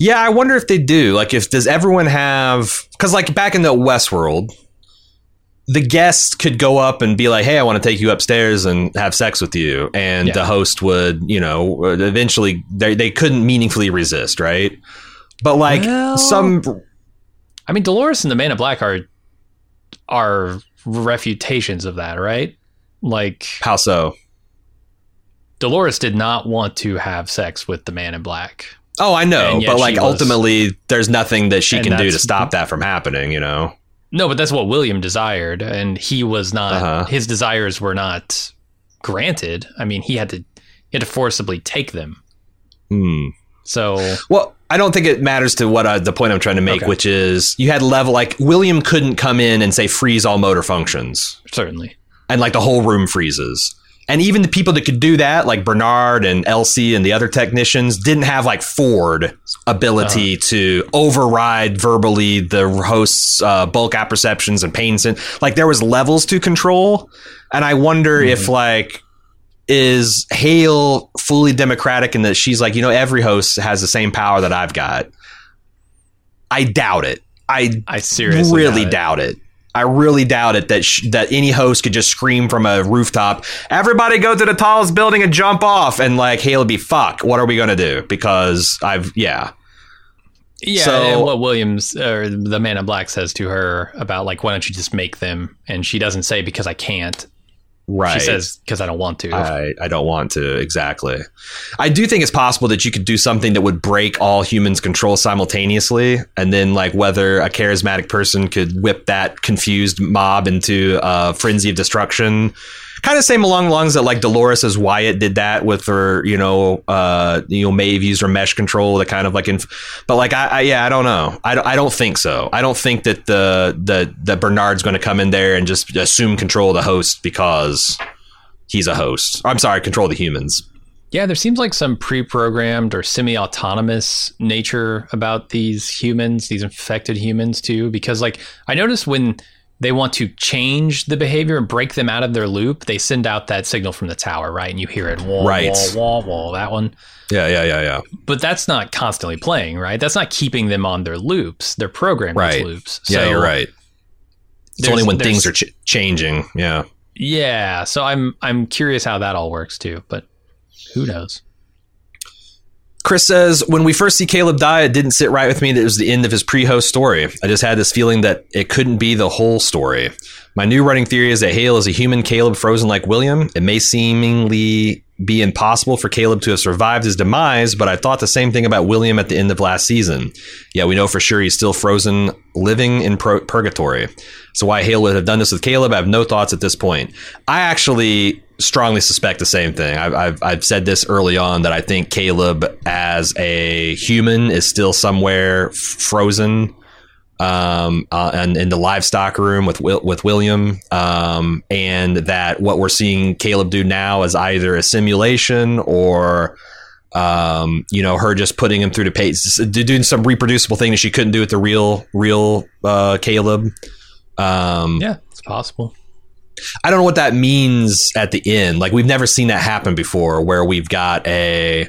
Yeah, I wonder if they do. Like, if does everyone have? Because like back in the Westworld, the guest could go up and be like, "Hey, I want to take you upstairs and have sex with you," and yeah. the host would, you know, eventually they they couldn't meaningfully resist, right? But like well, some, I mean, Dolores and the Man in Black are are refutations of that, right? Like how so? Dolores did not want to have sex with the Man in Black. Oh, I know, but like was, ultimately, there's nothing that she can do to stop that from happening. You know. No, but that's what William desired, and he was not. Uh-huh. His desires were not granted. I mean, he had to he had to forcibly take them. Hmm. So Well, I don't think it matters to what I, the point I'm trying to make, Okay. which is you had level like William couldn't come in and say freeze all motor functions, certainly, and like the whole room freezes. And even the people that could do that, like Bernard and Elsie and the other technicians, didn't have like Ford ability to override verbally the host's uh, bulk apperceptions and pain. Sen- like there was levels to control, and I wonder if like is Hale fully democratic in that she's like, you know, every host has the same power that I've got. I doubt it. I I seriously really doubt doubt it. I really doubt it that sh- that any host could just scream from a rooftop, "Everybody go to the tallest building and jump off!" and like Hale be, "Fuck, what are we gonna do?" Because I've yeah, Yeah, So- and what Williams or the man in black says to her about like, why don't you just make them? And she doesn't say because I can't. Right. She says because I don't want to. I, I don't want to exactly. I do think it's possible that you could do something that would break all humans' control simultaneously, and then like whether a charismatic person could whip that confused mob into a frenzy of destruction. Kind of same along the lines that like Dolores as Wyatt did that with her, you know, uh, you know, Maeve used her mesh control to kind of like, inf- but like, I, I yeah, I don't know, I don't, I don't think so. I don't think that the the the Bernard's going to come in there and just assume control of the host because he's a host. I'm sorry, control the humans. Yeah, there seems like some pre-programmed or semi-autonomous nature about these humans, these infected humans too. Because like I noticed when they want to change the behavior and break them out of their loop, they send out that signal from the tower, right? And you hear it, wah, Right. wah, wah, wah, that one. Yeah, yeah, yeah, yeah. But that's not constantly playing, right? That's not keeping them on their loops. They're programmed Right. loops. yeah, you're right. It's only when things are ch- changing. Yeah. Yeah, so I'm I'm curious how that all works too, but who knows? Chris says, when we first see Caleb die, it didn't sit right with me that it was the end of his pre host story. I just had this feeling that it couldn't be the whole story. My new running theory is that Hale is a human Caleb frozen like William. It may seemingly be impossible for Caleb to have survived his demise, but I thought the same thing about William at the end of last season. Yeah, we know for sure he's still frozen, living in purgatory. So why Hale would have done this with Caleb, I have no thoughts at this point. I actually strongly suspect the same thing. I've, I've, I've said this early on that I think Caleb as a human is still somewhere frozen um, uh, and in the livestock room with with William, um, and that what we're seeing Caleb do now is either a simulation or. Um, you know, her just putting him through the pace, doing some reproducible thing that she couldn't do with the real, real uh, Caleb. Um, Yeah, it's possible. I don't know what that means at the end. Like we've never seen that happen before, where we've got a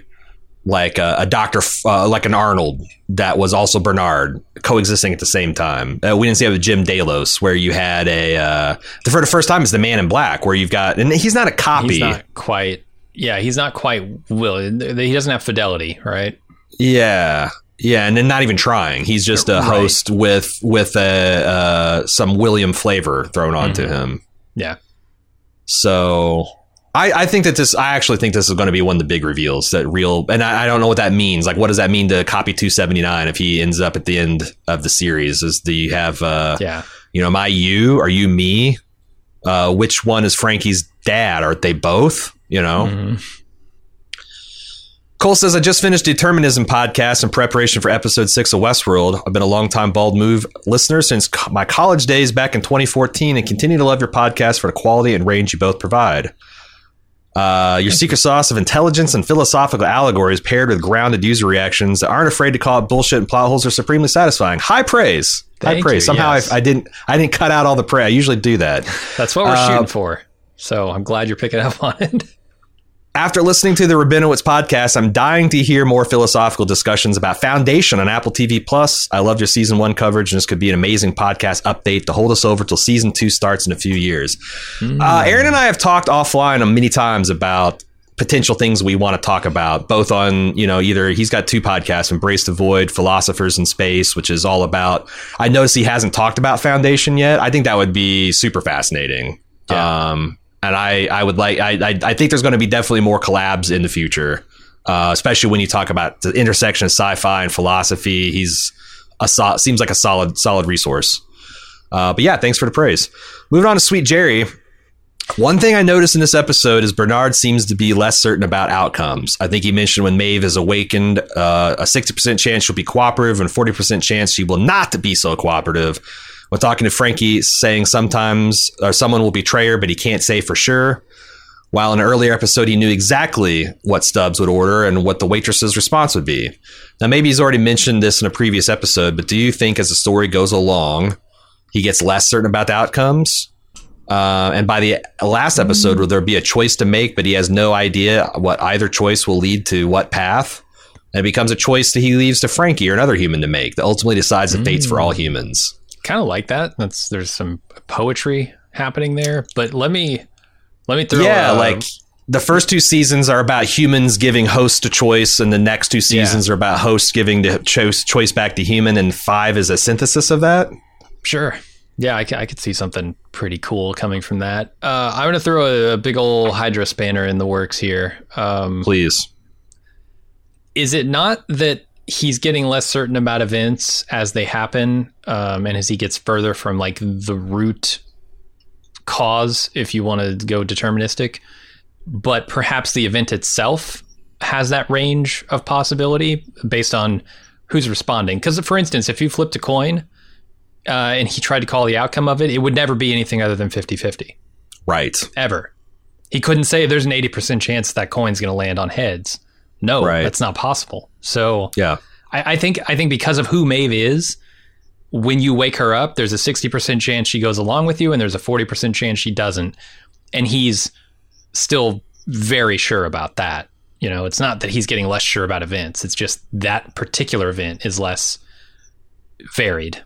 like a, a doctor, uh, like an Arnold that was also Bernard coexisting at the same time. Uh, we didn't see it with Jim Delos, where you had a uh, for the first time is the Man in Black, where you've got and he's not a copy. He's not quite. Yeah, he's not quite will. He doesn't have fidelity, right? Yeah. Yeah, and then not even trying. He's just a Right. host with with a uh, some William flavor thrown onto Mm-hmm. him. Yeah. So I, I think that this I actually think this is going to be one of the big reveals that real and I, I don't know what that means. Like what does that mean to copy 279 if he ends up at the end of the series? Is do you have uh Yeah. you know, am I you? Are you me? Uh which one is Frankie's dad? Aren't they both? You know? Mhm. Cole says, I just finished Determinism podcast in preparation for episode six of Westworld. I've been a long-time Bald Move listener since my college days back in 2014 and continue to love your podcast for the quality and range you both provide. Uh, your secret sauce of intelligence and philosophical allegories paired with grounded user reactions that aren't afraid to call it bullshit and plot holes are supremely satisfying. High praise. High Thank praise. you, Somehow yes. I, I didn't I didn't cut out all the praise. I usually do that. That's what we're Uh, shooting for. So I'm glad you're picking up on it. After listening to the Rabinowitz podcast, I'm dying to hear more philosophical discussions about Foundation on Apple TV Plus. I loved your season one coverage, and this could be an amazing podcast update to hold us over till season two starts in a few years. Uh, Aaron and I have talked offline many times about potential things we want to talk about, both on, you know, either he's got two podcasts, Embrace the Void, Philosophers in Space, which is all about, I notice he hasn't talked about Foundation yet. I think that would be super fascinating. Yeah. Um, and I, I would like, I, I, think there's going to be definitely more collabs in the future, uh, especially when you talk about the intersection of sci-fi and philosophy. He's a so, seems like a solid, solid resource. Uh, but yeah, thanks for the praise. Moving on to Sweet Jerry. One thing I noticed in this episode is Bernard seems to be less certain about outcomes. I think he mentioned when Maeve is awakened, uh, a 60% chance she'll be cooperative and 40% chance she will not be so cooperative. When talking to Frankie, saying sometimes or someone will betray her, but he can't say for sure. While in an earlier episode, he knew exactly what Stubbs would order and what the waitress's response would be. Now, maybe he's already mentioned this in a previous episode, but do you think as the story goes along, he gets less certain about the outcomes? Uh, and by the last episode, will there be a choice to make, but he has no idea what either choice will lead to what path? And it becomes a choice that he leaves to Frankie or another human to make that ultimately decides the fates for all humans. Kind of like that. That's there's some poetry happening there. But let me let me throw. yeah, uh, like the first two seasons are about humans giving hosts a choice, and the next two seasons are about hosts giving the choice choice back to human, and five is a synthesis of that. Sure. Yeah, I, I could see something pretty cool coming from that. Uh, I'm going to throw a, a big old Hydra spanner in the works here. Um, Please. is it not that he's getting less certain about events as they happen um, and as he gets further from like the root cause if you want to go deterministic but perhaps the event itself has that range of possibility based on who's responding because for instance if you flipped a coin uh, and he tried to call the outcome of it it would never be anything other than 50-50 Right. ever. He couldn't say there's an 80% chance that coin's going to land on heads. No, Right. that's not possible. So Yeah. I, I think I think because of who Maeve is, when you wake her up, there's a 60% chance she goes along with you, and there's a 40% chance she doesn't. And he's still very sure about that. You know, it's not that he's getting less sure about events. It's just that particular event is less varied.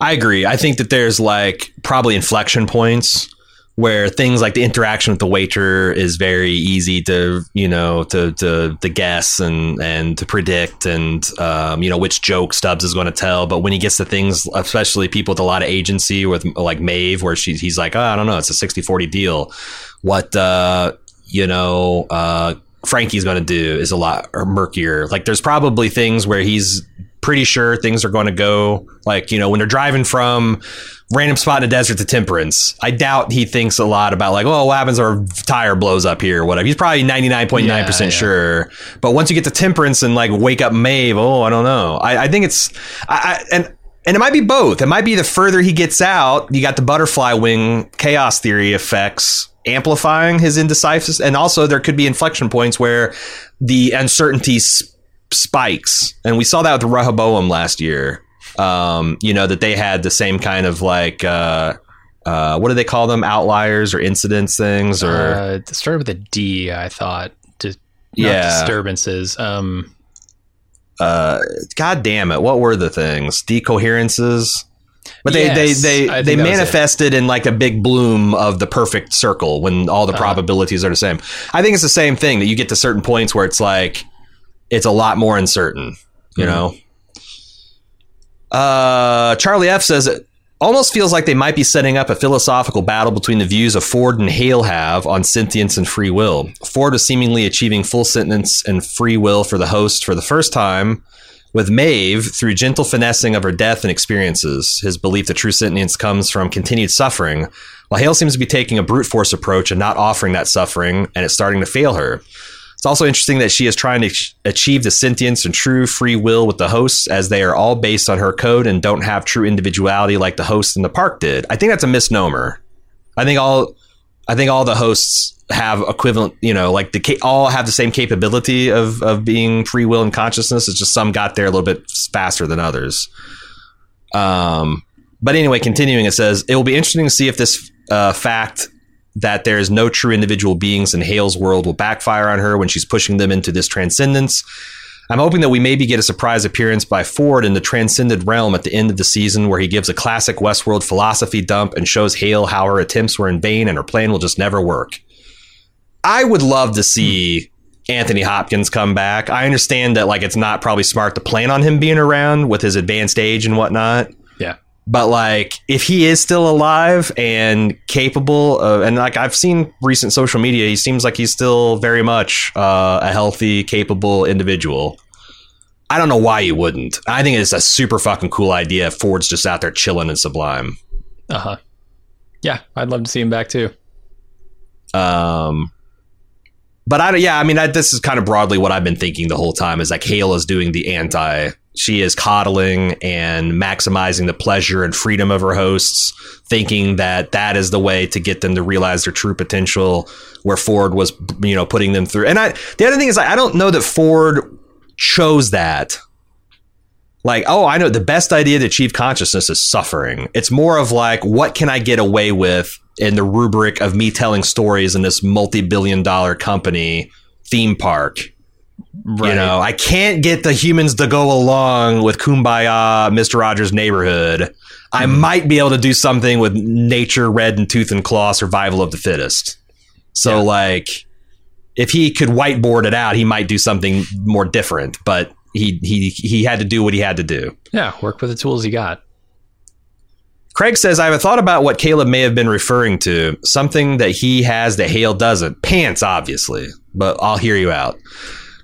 I agree. I think that there's like probably inflection points where things like the interaction with the waiter is very easy to you know to to, to guess and and to predict and um, you know which joke Stubbs is going to tell. But when he gets to things, especially people with a lot of agency with like Maeve, where she's he's like, oh, I don't know, it's a 60-40 deal. What uh, you know. Uh, Frankie's going to do is a lot murkier. Like, there's probably things where he's pretty sure things are going to go like you know when they're driving from random spot in the desert to temperance i doubt he thinks a lot about like oh what happens if our tire blows up here or whatever he's probably 99.9% Yeah, yeah. sure but once you get to temperance and like wake up Maeve, oh i don't know i, I think it's I, I and and it might be both. It might be the further he gets out, you got the butterfly wing chaos theory effects amplifying his indecisiveness, and also there could be inflection points where the uncertainty s- spikes, and we saw that with Rehoboam last year. Um, you know that they had the same kind of like uh, uh, what do they call them? Outliers or incidents things or Uh, it started with a D, I thought. Di- Yeah. disturbances. Um, uh, God damn it, what were the things? Decoherences. But they Yes, they they, they that was it. manifested in like a big bloom of the perfect circle when all the Uh-huh. probabilities are the same. I think it's the same thing that you get to certain points where it's like it's a lot more uncertain, you Mhm. know. Uh, Charlie F says it almost feels like they might be setting up a philosophical battle between the views of Ford and Hale have on sentience and free will. Ford is seemingly achieving full sentience and free will for the host for the first time, with Maeve through gentle finessing of her death and experiences. His belief that true sentience comes from continued suffering, while Hale seems to be taking a brute force approach and not offering that suffering, and it's starting to fail her. It's also interesting that she is trying to achieve the sentience and true free will with the hosts, as they are all based on her code and don't have true individuality like the hosts in the park did. I think that's a misnomer. I think all, I think all the hosts have equivalent, you know, like the all have the same capability of of being free will and consciousness. It's just some got there a little bit faster than others. Um, but anyway, continuing, it says it will be interesting to see if this uh, fact that there is no true individual beings in Hale's world will backfire on her when she's pushing them into this transcendence. I'm hoping that we maybe get a surprise appearance by Ford in the transcended realm at the end of the season where he gives a classic Westworld philosophy dump and shows Hale how her attempts were in vain and her plan will just never work. I would love to see Anthony Hopkins come back. I understand that like it's not probably smart to plan on him being around with his advanced age and whatnot. But like, if he is still alive and capable, of, and like I've seen recent social media, he seems like he's still very much uh, a healthy, capable individual. I don't know why you wouldn't. I think it's a super fucking cool idea. if Ford's just out there chilling in Sublime. Uh huh. Yeah, I'd love to see him back too. Um, but I yeah, I mean, I, this is kind of broadly what I've been thinking the whole time is like Hale is doing the anti. She is coddling and maximizing the pleasure and freedom of her hosts, thinking that that is the way to get them to realize their true potential. Where Ford was, you know, putting them through. And I, the other thing is, I don't know that Ford chose that. Like, oh, I know the best idea to achieve consciousness is suffering. It's more of like, what can I get away with in the rubric of me telling stories in this multi-billion dollar company theme park? Right. You know, I can't get the humans to go along with Kumbaya, Mr. Rogers' neighborhood. I hmm. might be able to do something with nature, red and tooth and claw, survival of the fittest. So, Yeah. like, if he could whiteboard it out, he might do something more different. But he he he had to do what he had to do. Yeah, work with the tools he got. Craig says, I have a thought about what Caleb may have been referring to. Something that he has that Hale doesn't. Pants, obviously, but I'll hear you out.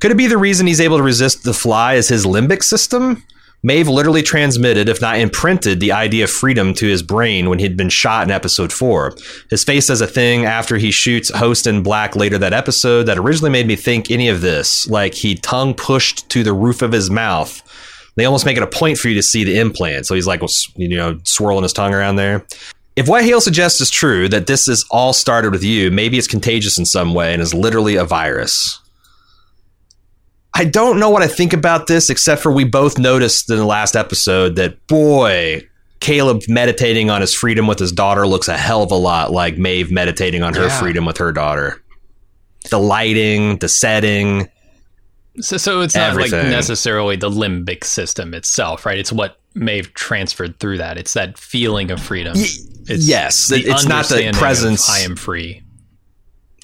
Could it be the reason he's able to resist the fly is his limbic system? Maeve literally transmitted, if not imprinted, the idea of freedom to his brain when he'd been shot in episode four. His face does a thing after he shoots Host in Black later that episode that originally made me think any of this, like he tongue pushed to the roof of his mouth. They almost make it a point for you to see the implant. So he's like, you know, swirling his tongue around there. If what Hale suggests is true, that this is all started with you, maybe it's contagious in some way and is literally a virus. I don't know what I think about this, except for we both noticed in the last episode that, boy, Caleb meditating on his freedom with his daughter looks a hell of a lot like Maeve meditating on her Yeah. freedom with her daughter. The lighting, the setting. So, so it's not like necessarily the limbic system itself, right? It's what Maeve transferred through that. It's that feeling of freedom. Y- It's yes, it's not the presence. I am free.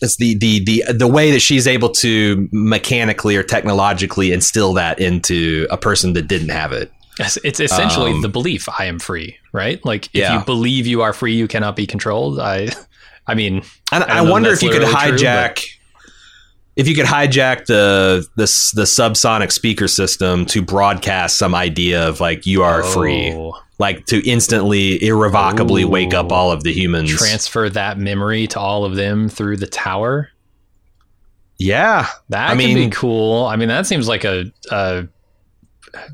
It's the the the the way that she's able to mechanically or technologically instill that into a person that didn't have it. It's, essentially Um, the belief I am free, right? Like if Yeah. you believe you are free, you cannot be controlled. I, I mean, And I I, wonder if you could literally true, hijack if you could hijack the the the subsonic speaker system to broadcast some idea of like you are free, oh, like to instantly irrevocably wake up all of the humans. transfer that memory to all of them through the tower. yeah, That I could be mean- cool. I mean, that seems like a, a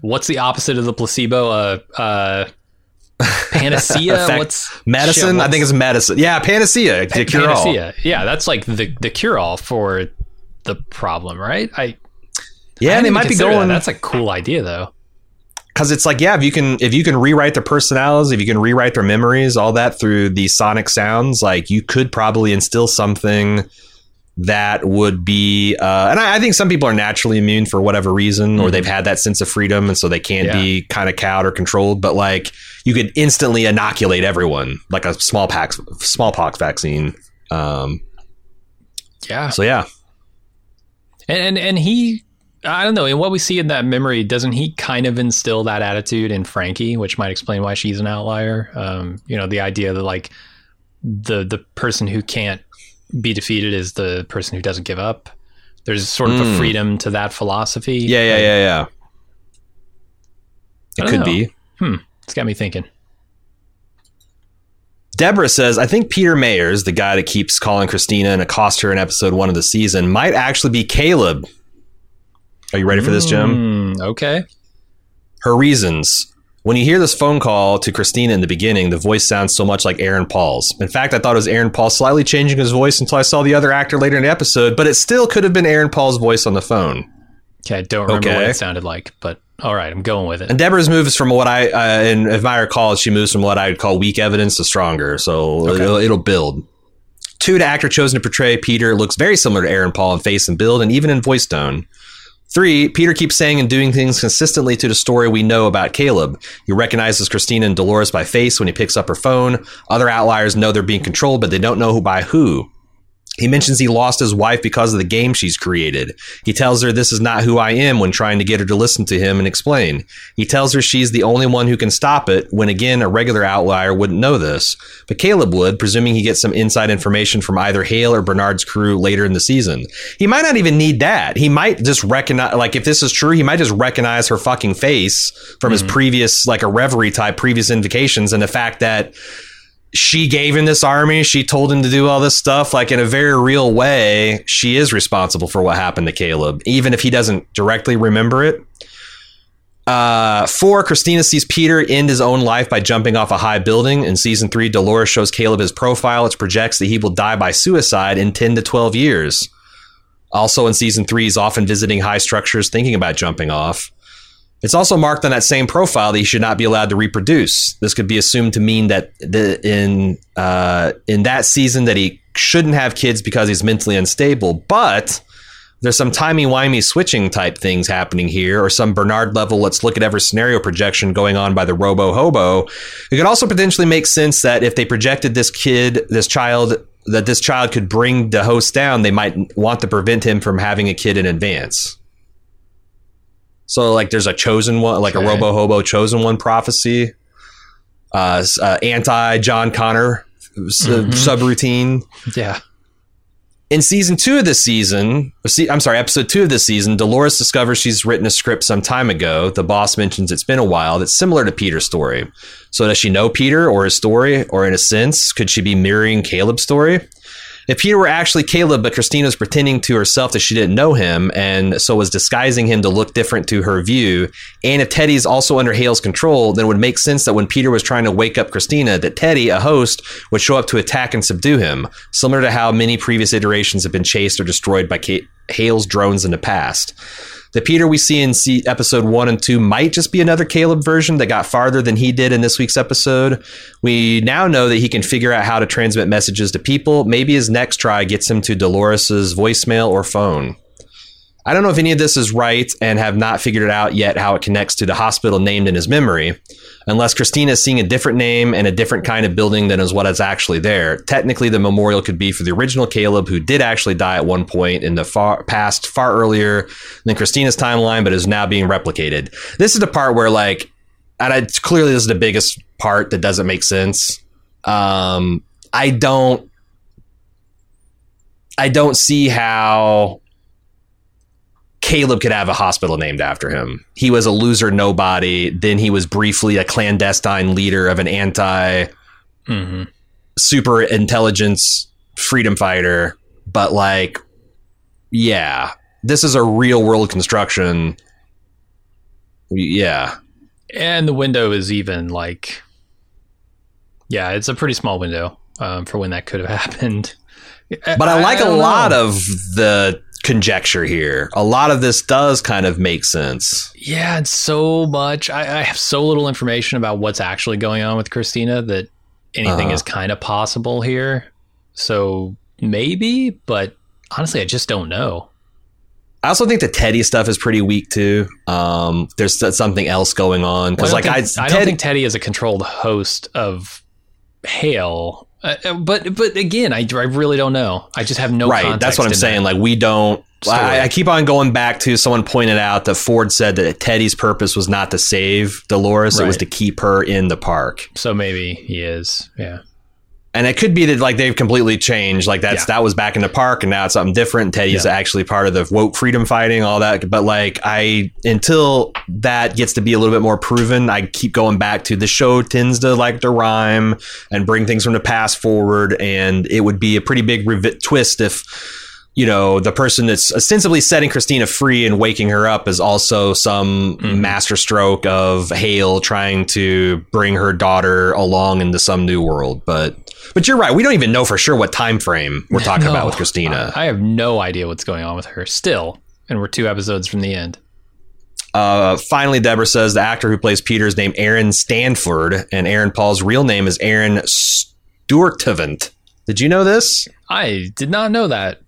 what's the opposite of the placebo? Uh, uh, panacea. Effect- what's medicine. shit, I think it's medicine. Yeah, panacea. pa- The cure all. panacea. Yeah, that's like the the cure all for the problem, right? I Yeah, I they might be consider that. going. That's a cool idea, though. because it's like yeah if you can if you can rewrite their personalities if you can rewrite their memories all that through the sonic sounds like you could probably instill something that would be uh, and I, I think some people are naturally immune for whatever reason or Mhm. they've had that sense of freedom and so they can't be kind of cowed or controlled but like you could instantly inoculate everyone like a smallpox smallpox vaccine um, Yeah, so yeah and, and and he, I don't know. And what we see in that memory, doesn't he kind of instill that attitude in Frankie, which might explain why she's an outlier? Um, you know, the idea that like the the person who can't be defeated is the person who doesn't give up. There's sort of a Mm. freedom to that philosophy. yeah yeah yeah yeah it could know. be Hmm. It's got me thinking. Deborah says, I think Peter Myers, the guy that keeps calling Christina and accosts her in episode one of the season, might actually be Caleb. Are you ready for this, Jim? Mm, okay. Her reasons. When you hear this phone call to Christina in the beginning, the voice sounds so much like Aaron Paul's. In fact, I thought it was Aaron Paul slightly changing his voice until I saw the other actor later in the episode, but it still could have been Aaron Paul's voice on the phone. Okay, I don't remember what it sounded like, but all right, I'm going with it. And Deborah's moves from what I, uh, and if I recall, she moves from what I would call weak evidence to stronger. So Okay. it'll, it'll build. Two, the actor chosen to portray Peter looks very similar to Aaron Paul in face and build, and even in voice tone. Three, Peter keeps saying and doing things consistently to the story we know about Caleb. He recognizes Christina and Dolores by face when he picks up her phone. Other outliers know they're being controlled, but they don't know who by who. He mentions he lost his wife because of the game she's created. He tells her this is not who I am when trying to get her to listen to him and explain. He tells her she's the only one who can stop it, when again, a regular outlier wouldn't know this. But Caleb would, presuming he gets some inside information from either Hale or Bernard's crew later in the season. He might not even need that. He might just recognize, like, if this is true, he might just recognize her fucking face from his mm-hmm. previous, like, a reverie type previous indications and the fact that she gave him this army. She told him to do all this stuff. Like in a very real way, she is responsible for what happened to Caleb, even if he doesn't directly remember it. Uh, four, Christina sees Peter end his own life by jumping off a high building. In season three, Dolores shows Caleb his profile, which projects that he will die by suicide in 10 to 12 years. Also, in season three, he's often visiting high structures, thinking about jumping off. It's also marked on that same profile that he should not be allowed to reproduce. This could be assumed to mean that the, in uh, in that season that he shouldn't have kids because he's mentally unstable. But there's some timey wimey switching type things happening here, or some Bernard level. Let's look at every scenario projection going on by the Robo Hobo. It could also potentially make sense that if they projected this kid, this child, that this child could bring the host down, they might want to prevent him from having a kid in advance. So like there's a chosen one, like Okay. a Robo Hobo chosen one prophecy. Uh, uh, anti John Connor s- Mhm. subroutine. Yeah. In season two of this season, I'm sorry, episode two of this season, Dolores discovers she's written a script some time ago. The boss mentions it's been a while. That's similar to Peter's story. So does she know Peter or his story, or in a sense, could she be mirroring Caleb's story? If Peter were actually Caleb, but Christina's pretending to herself that she didn't know him and so was disguising him to look different to her view, and if Teddy's also under Hale's control, then it would make sense that when Peter was trying to wake up Christina, that Teddy, a host, would show up to attack and subdue him, similar to how many previous iterations have been chased or destroyed by Hale's drones in the past. The Peter we see in see episode one and two might just be another Caleb version that got farther than he did in this week's episode. We now know that he can figure out how to transmit messages to people. Maybe his next try gets him to Dolores's voicemail or phone. I don't know if any of this is right and have not figured it out yet how it connects to the hospital named in his memory. Unless Christina is seeing a different name and a different kind of building than is what is actually there. Technically, the memorial could be for the original Caleb, who did actually die at one point in the far past, far earlier than Christina's timeline, but is now being replicated. This is the part where, like, and I, clearly this is the biggest part that doesn't make sense. Um, I don't, I don't see how Caleb could have a hospital named after him. He was a loser nobody. Then he was briefly a clandestine leader of an anti hmm super intelligence freedom fighter. But like, yeah, this is a real world construction. Yeah. And the window is even like, yeah, it's a pretty small window um, for when that could have happened. But I, like a don't lot know. of the conjecture here. A lot of this does kind of make sense. Yeah, and so much. I, I have so little information about what's actually going on with Christina that anything Uh-huh. is kind of possible here. So maybe, but honestly, I just don't know. I also think the Teddy stuff is pretty weak too. Um, there's something else going on because, like, I, I, don't think, I don't think Teddy is a controlled host of Hale. Uh, uh, but but again, I, I really don't know. I just have no right. That's what I'm saying. that Like, we don't. I, I keep on going back to someone pointed out that Ford said that Teddy's purpose was not to save Dolores; it was to keep her in the park. so maybe he is. Yeah. And it could be that like they've completely changed. Like that's Yeah. that was back in the park, and now it's something different. Teddy's Yeah. actually part of the woke freedom fighting, all that. But like I, until that gets to be a little bit more proven, I keep going back to the show tends to like to rhyme and bring things from the past forward, and it would be a pretty big revi- twist if. You know, the person that's ostensibly setting Christina free and waking her up is also some Mhm. masterstroke of Hale trying to bring her daughter along into some new world. But but you're right. We don't even know for sure what time frame we're talking No, about with Christina. I, I have no idea what's going on with her still. And we're two episodes from the end. Uh, finally, Deborah says the actor who plays Peter is named Aaron Stanford, and Aaron Paul's real name is Aaron Sturtevant. Did you know this? I did not know that.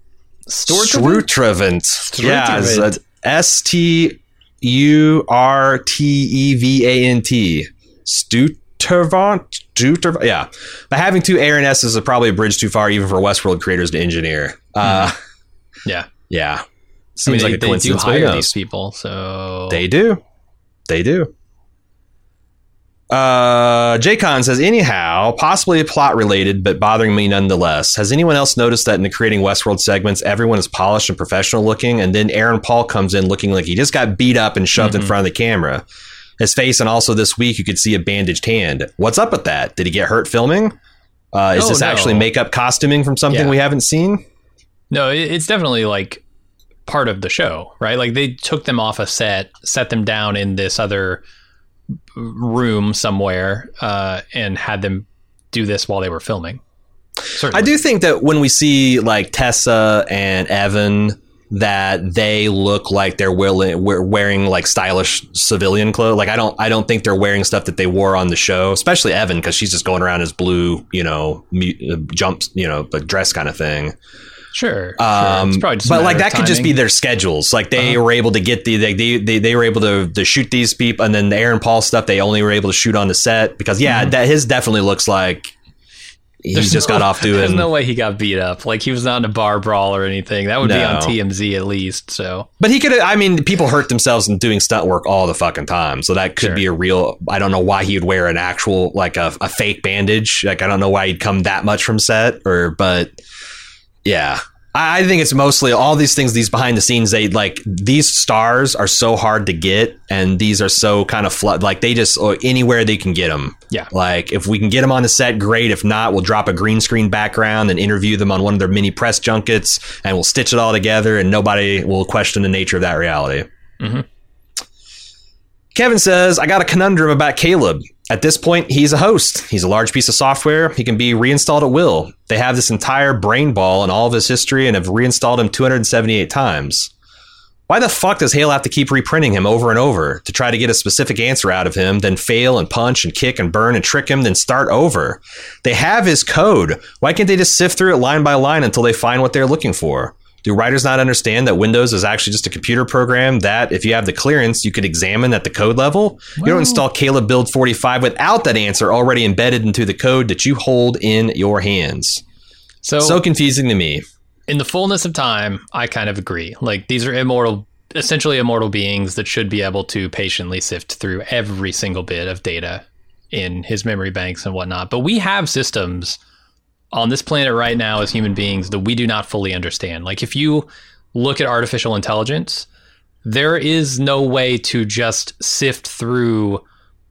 Stortevant? Sturtevant. Yeah, S T U R T E V A N T. Stutevant. Stutevant. Yeah, but having two Aaron S's is probably a bridge too far, even for Westworld creators to engineer. Uh, Yeah. yeah, I seems mean, like they, a they do coincidence. but who hire these people, so They do. They do. Uh, Jaycon says, anyhow, possibly plot related, but bothering me nonetheless. Has anyone else noticed that in the creating Westworld segments, everyone is polished and professional looking, and then Aaron Paul comes in looking like he just got beat up and shoved in Mhm. front of the camera? His face, and also this week, you could see a bandaged hand. What's up with that? Did he get hurt filming? Uh, is Oh, this no. actually makeup costuming from something Yeah. we haven't seen? No, it's definitely like part of the show, right? Like they took them off a set, set them down in this other room somewhere, uh, and had them do this while they were filming. Certainly. I do think that when we see like Tessa and Evan, that they look like they're willing, we're wearing like stylish civilian clothes. Like I don't, I don't think they're wearing stuff that they wore on the show, especially Evan because she's just going around as blue, you know, uh, jumps, you know, like dress kind of thing. Sure. sure. Um, It's just but like that could just be their schedules. Like they Uh-huh. were able to get the they, they they they were able to to shoot these people, and then the Aaron Paul stuff they only were able to shoot on the set because yeah, that his definitely looks like he. There's just no- got off doing. There's no way he got beat up. Like he was not in a bar brawl or anything. That would be on TMZ at least. So But he could. I mean, people hurt themselves in doing stunt work all the fucking time. So that could Sure. be a real. I don't know why he would wear an actual like a, a fake bandage. Like I don't know why he'd come that much from set. Or but yeah, I, I think it's mostly all these things. These behind the scenes. They like these stars are so hard to get, and these are so kind of flood. Like they just or anywhere they can get them. Yeah. Like if we can get them on the set, great. If not, we'll drop a green screen background and interview them on one of their mini press junkets, and we'll stitch it all together, and nobody will question the nature of that reality. Mhm. Kevin says, I got a conundrum about Caleb. At this point, he's a host. He's a large piece of software. He can be reinstalled at will. They have this entire brain ball and all of his history and have reinstalled him 278 times. Why the fuck does Hale have to keep reprinting him over and over to try to get a specific answer out of him, then fail and punch and kick and burn and trick him, then start over? They have his code. Why can't they just sift through it line by line until they find what they're looking for? Do writers not understand that Windows is actually just a computer program that, if you have the clearance, you could examine at the code level? you don't install Caleb Build 45 without that answer already embedded into the code that you hold in your hands. so, So confusing to me. in the fullness of time, I kind of agree. Like these are immortal, essentially immortal beings that should be able to patiently sift through every single bit of data in his memory banks and whatnot. But we have systems on this planet right now as human beings that we do not fully understand. Like if you look at artificial intelligence, there is no way to just sift through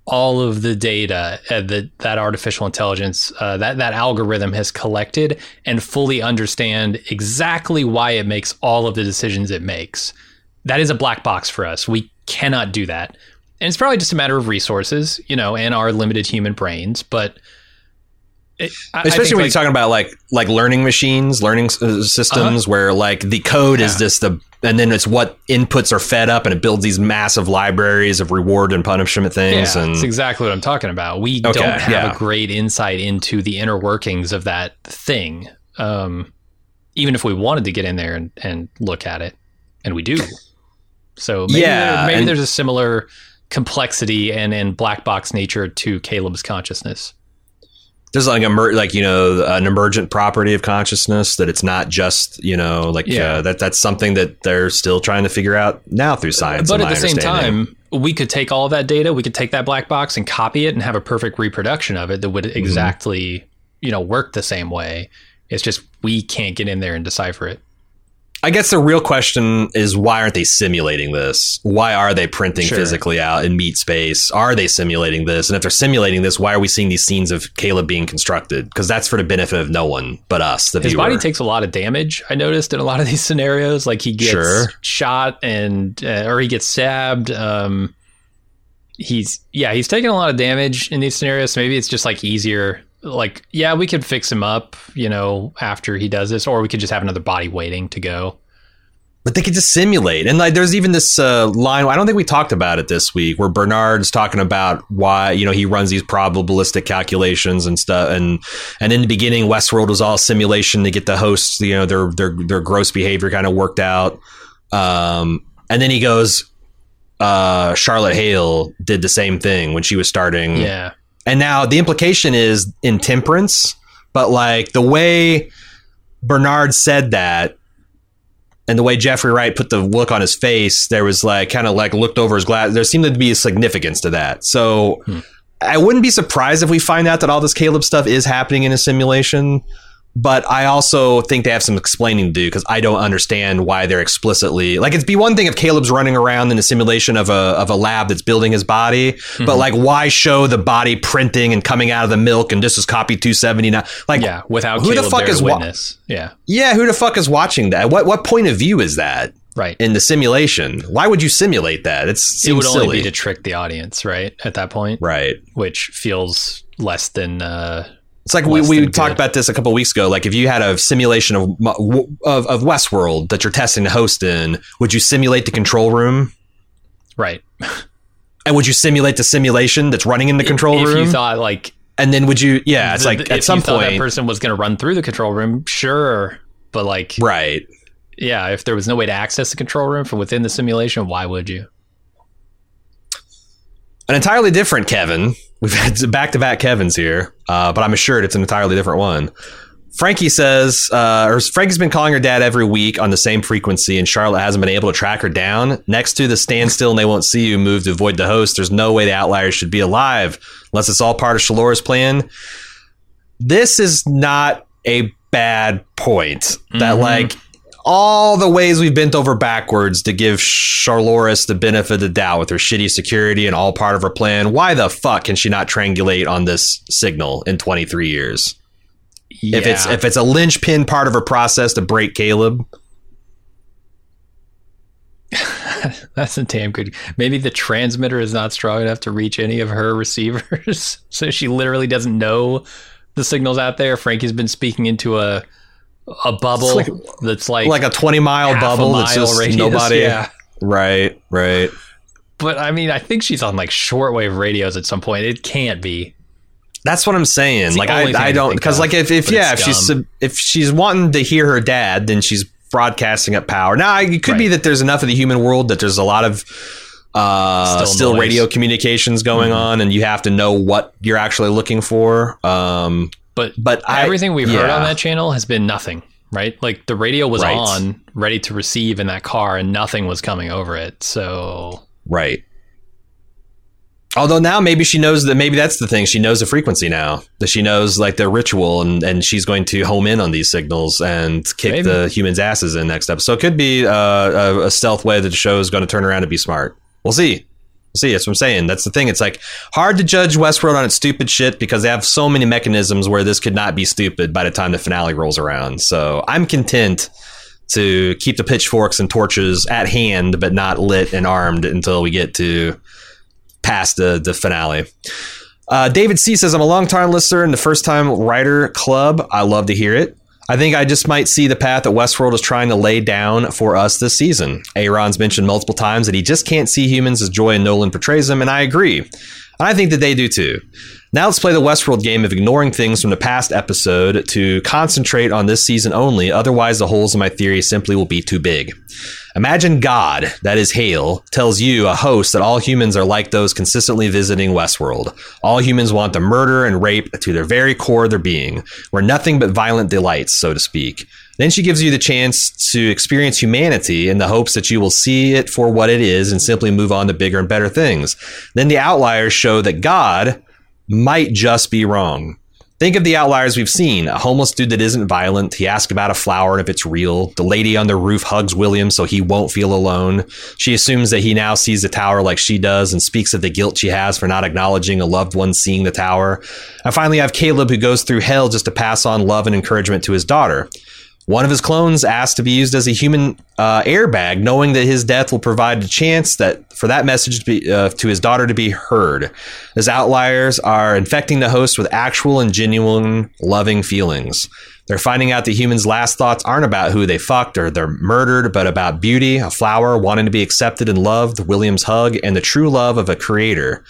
all of the data uh, that that artificial intelligence uh, that that algorithm has collected and fully understand exactly why it makes all of the decisions it makes. That is a black box for us. We cannot do that. And it's probably just a matter of resources, you know, and our limited human brains, but it, I- I Especially think, when like, you're talking about like like learning machines, learning uh, systems, where like the code is Yeah. just the, and then it's what inputs are fed up, and it builds these massive libraries of reward and punishment things. Yeah, and that's exactly what I'm talking about. We Okay, don't have yeah. a great insight into the inner workings of that thing. Um, even if we wanted to get in there and, and look at it, and we do. So maybe, Yeah, there- maybe and- there's a similar complexity and, and black box nature to Caleb's consciousness. There's like a mer- like you know an emergent property of consciousness that it's not just you know like Yeah. uh, that that's something that they're still trying to figure out now through science. but at the same time, we could take all that data, we could take that black box and copy it and have a perfect reproduction of it that Mm-hmm. would exactly, you know, work the same way. It's just we can't get in there and decipher it. I guess the real question is why aren't they simulating this? Why are they printing Sure. physically out in meat space? Are they simulating this? And if they're simulating this, why are we seeing these scenes of Caleb being constructed? Because that's for the benefit of no one but us, the His viewer. body takes a lot of damage. I noticed in a lot of these scenarios, like he gets Sure. shot and uh, or he gets stabbed. Um, he's yeah, he's taking a lot of damage in these scenarios. So maybe it's just like easier. Like yeah, we could fix him up, you know, after he does this, or we could just have another body waiting to go. but they could just simulate. And like, there's even this uh, line. I don't think we talked about it this week, where Bernard's talking about why you know he runs these probabilistic calculations and stuff. And and in the beginning, Westworld was all simulation to get the hosts, you know, their their their gross behavior kind of worked out. Um, and then he goes, uh, Charlotte Hale did the same thing when she was starting. Yeah, And now the implication is intemperance, but like the way Bernard said that and the way Jeffrey Wright put the look on his face, there was like kind of like looked over his glass. There seemed to be a significance to that. So hmm. I wouldn't be surprised if we find out that all this Caleb stuff is happening in a simulation. But I also think they have some explaining to do because I don't understand why they're explicitly like it'd be one thing if Caleb's running around in a simulation of a of a lab that's building his body, mm-hmm. but like why show the body printing and coming out of the milk and this is copy 279 like yeah without who Caleb the fuck is witness. Wa- yeah. Yeah who the fuck is watching that? What what point of view is that right. in the simulation? Why would you simulate that? It's it would silly. only be to trick the audience right at that point right. which feels less than uh it's like we, we talked about this a couple weeks ago. Like if you had a simulation of, of of Westworld that you're testing to host in, would you simulate the control room? Right. And would you simulate the simulation that's running in the control if room? If you thought like, and then would you? Yeah, it's the, like at some point that person was going to run through the control room. Sure, but like, right? Yeah, if there was no way to access the control room from within the simulation, why would you? An entirely different Kevin We've had back to back Kevin's here, uh, but I'm assured it's an entirely different one. Frankie says, uh, or Frankie's been calling her dad every week on the same frequency, and Charlotte hasn't been able to track her down. Next to the standstill and they won't see you move to avoid the host, there's no way the outliers should be alive unless it's all part of Shalora's plan. This is not a bad point. Mm-hmm. That, like, all the ways we've bent over backwards to give Charloris the benefit of the doubt with her shitty security and all part of her plan. Why the fuck can she not triangulate on this signal in 23 years? Yeah. If it's if it's a linchpin part of her process to break Caleb. That's a damn good. Maybe the transmitter is not strong enough to reach any of her receivers, so she literally doesn't know the signals out there. Frankie's been speaking into a a bubble like, that's like like a 20 mile bubble mile that's just radius, nobody yeah. right right but i mean i think she's on like shortwave radios at some point it can't be that's what i'm saying like i, I don't because like if, if yeah if she's if she's wanting to hear her dad then she's broadcasting up power now it could right. be that there's enough of the human world that there's a lot of uh, still, still radio communications going mm-hmm. on, and you have to know what you're actually looking for. Um, but but everything we've yeah. heard on that channel has been nothing, right? Like the radio was right. on, ready to receive in that car, and nothing was coming over it. So right. Although now maybe she knows that maybe that's the thing. She knows the frequency now. That she knows like the ritual and, and she's going to home in on these signals and kick maybe. the humans' asses in next episode. So it could be uh, a, a stealth way that the show is going to turn around and be smart. We'll see see. That's what I'm saying. That's the thing. It's like hard to judge Westworld on its stupid shit because they have so many mechanisms where this could not be stupid by the time the finale rolls around. So I'm content to keep the pitchforks and torches at hand, but not lit and armed until we get to past the the finale. Uh, David C says, I'm a long time listener and the first time writer club. I love to hear it. I think I just might see the path that Westworld is trying to lay down for us this season. Aaron's mentioned multiple times that he just can't see humans as Joy and Nolan portrays them, and I agree. I think that they do too. Now let's play the Westworld game of ignoring things from the past episode to concentrate on this season only, otherwise, the holes in my theory simply will be too big. Imagine God, that is Hale, tells you, a host, that all humans are like those consistently visiting Westworld. All humans want to murder and rape to their very core of their being, where nothing but violent delights, so to speak. Then she gives you the chance to experience humanity in the hopes that you will see it for what it is and simply move on to bigger and better things. Then the outliers show that God might just be wrong. Think of the outliers we've seen. A homeless dude that isn't violent. He asks about a flower and if it's real. The lady on the roof hugs William so he won't feel alone. She assumes that he now sees the tower like she does and speaks of the guilt she has for not acknowledging a loved one seeing the tower. And finally, I have Caleb who goes through hell just to pass on love and encouragement to his daughter. One of his clones asked to be used as a human uh, airbag, knowing that his death will provide a chance that for that message to be uh, to his daughter to be heard. His outliers are infecting the host with actual and genuine loving feelings. They're finding out that humans' last thoughts aren't about who they fucked or they're murdered, but about beauty, a flower, wanting to be accepted and loved, William's hug, and the true love of a creator.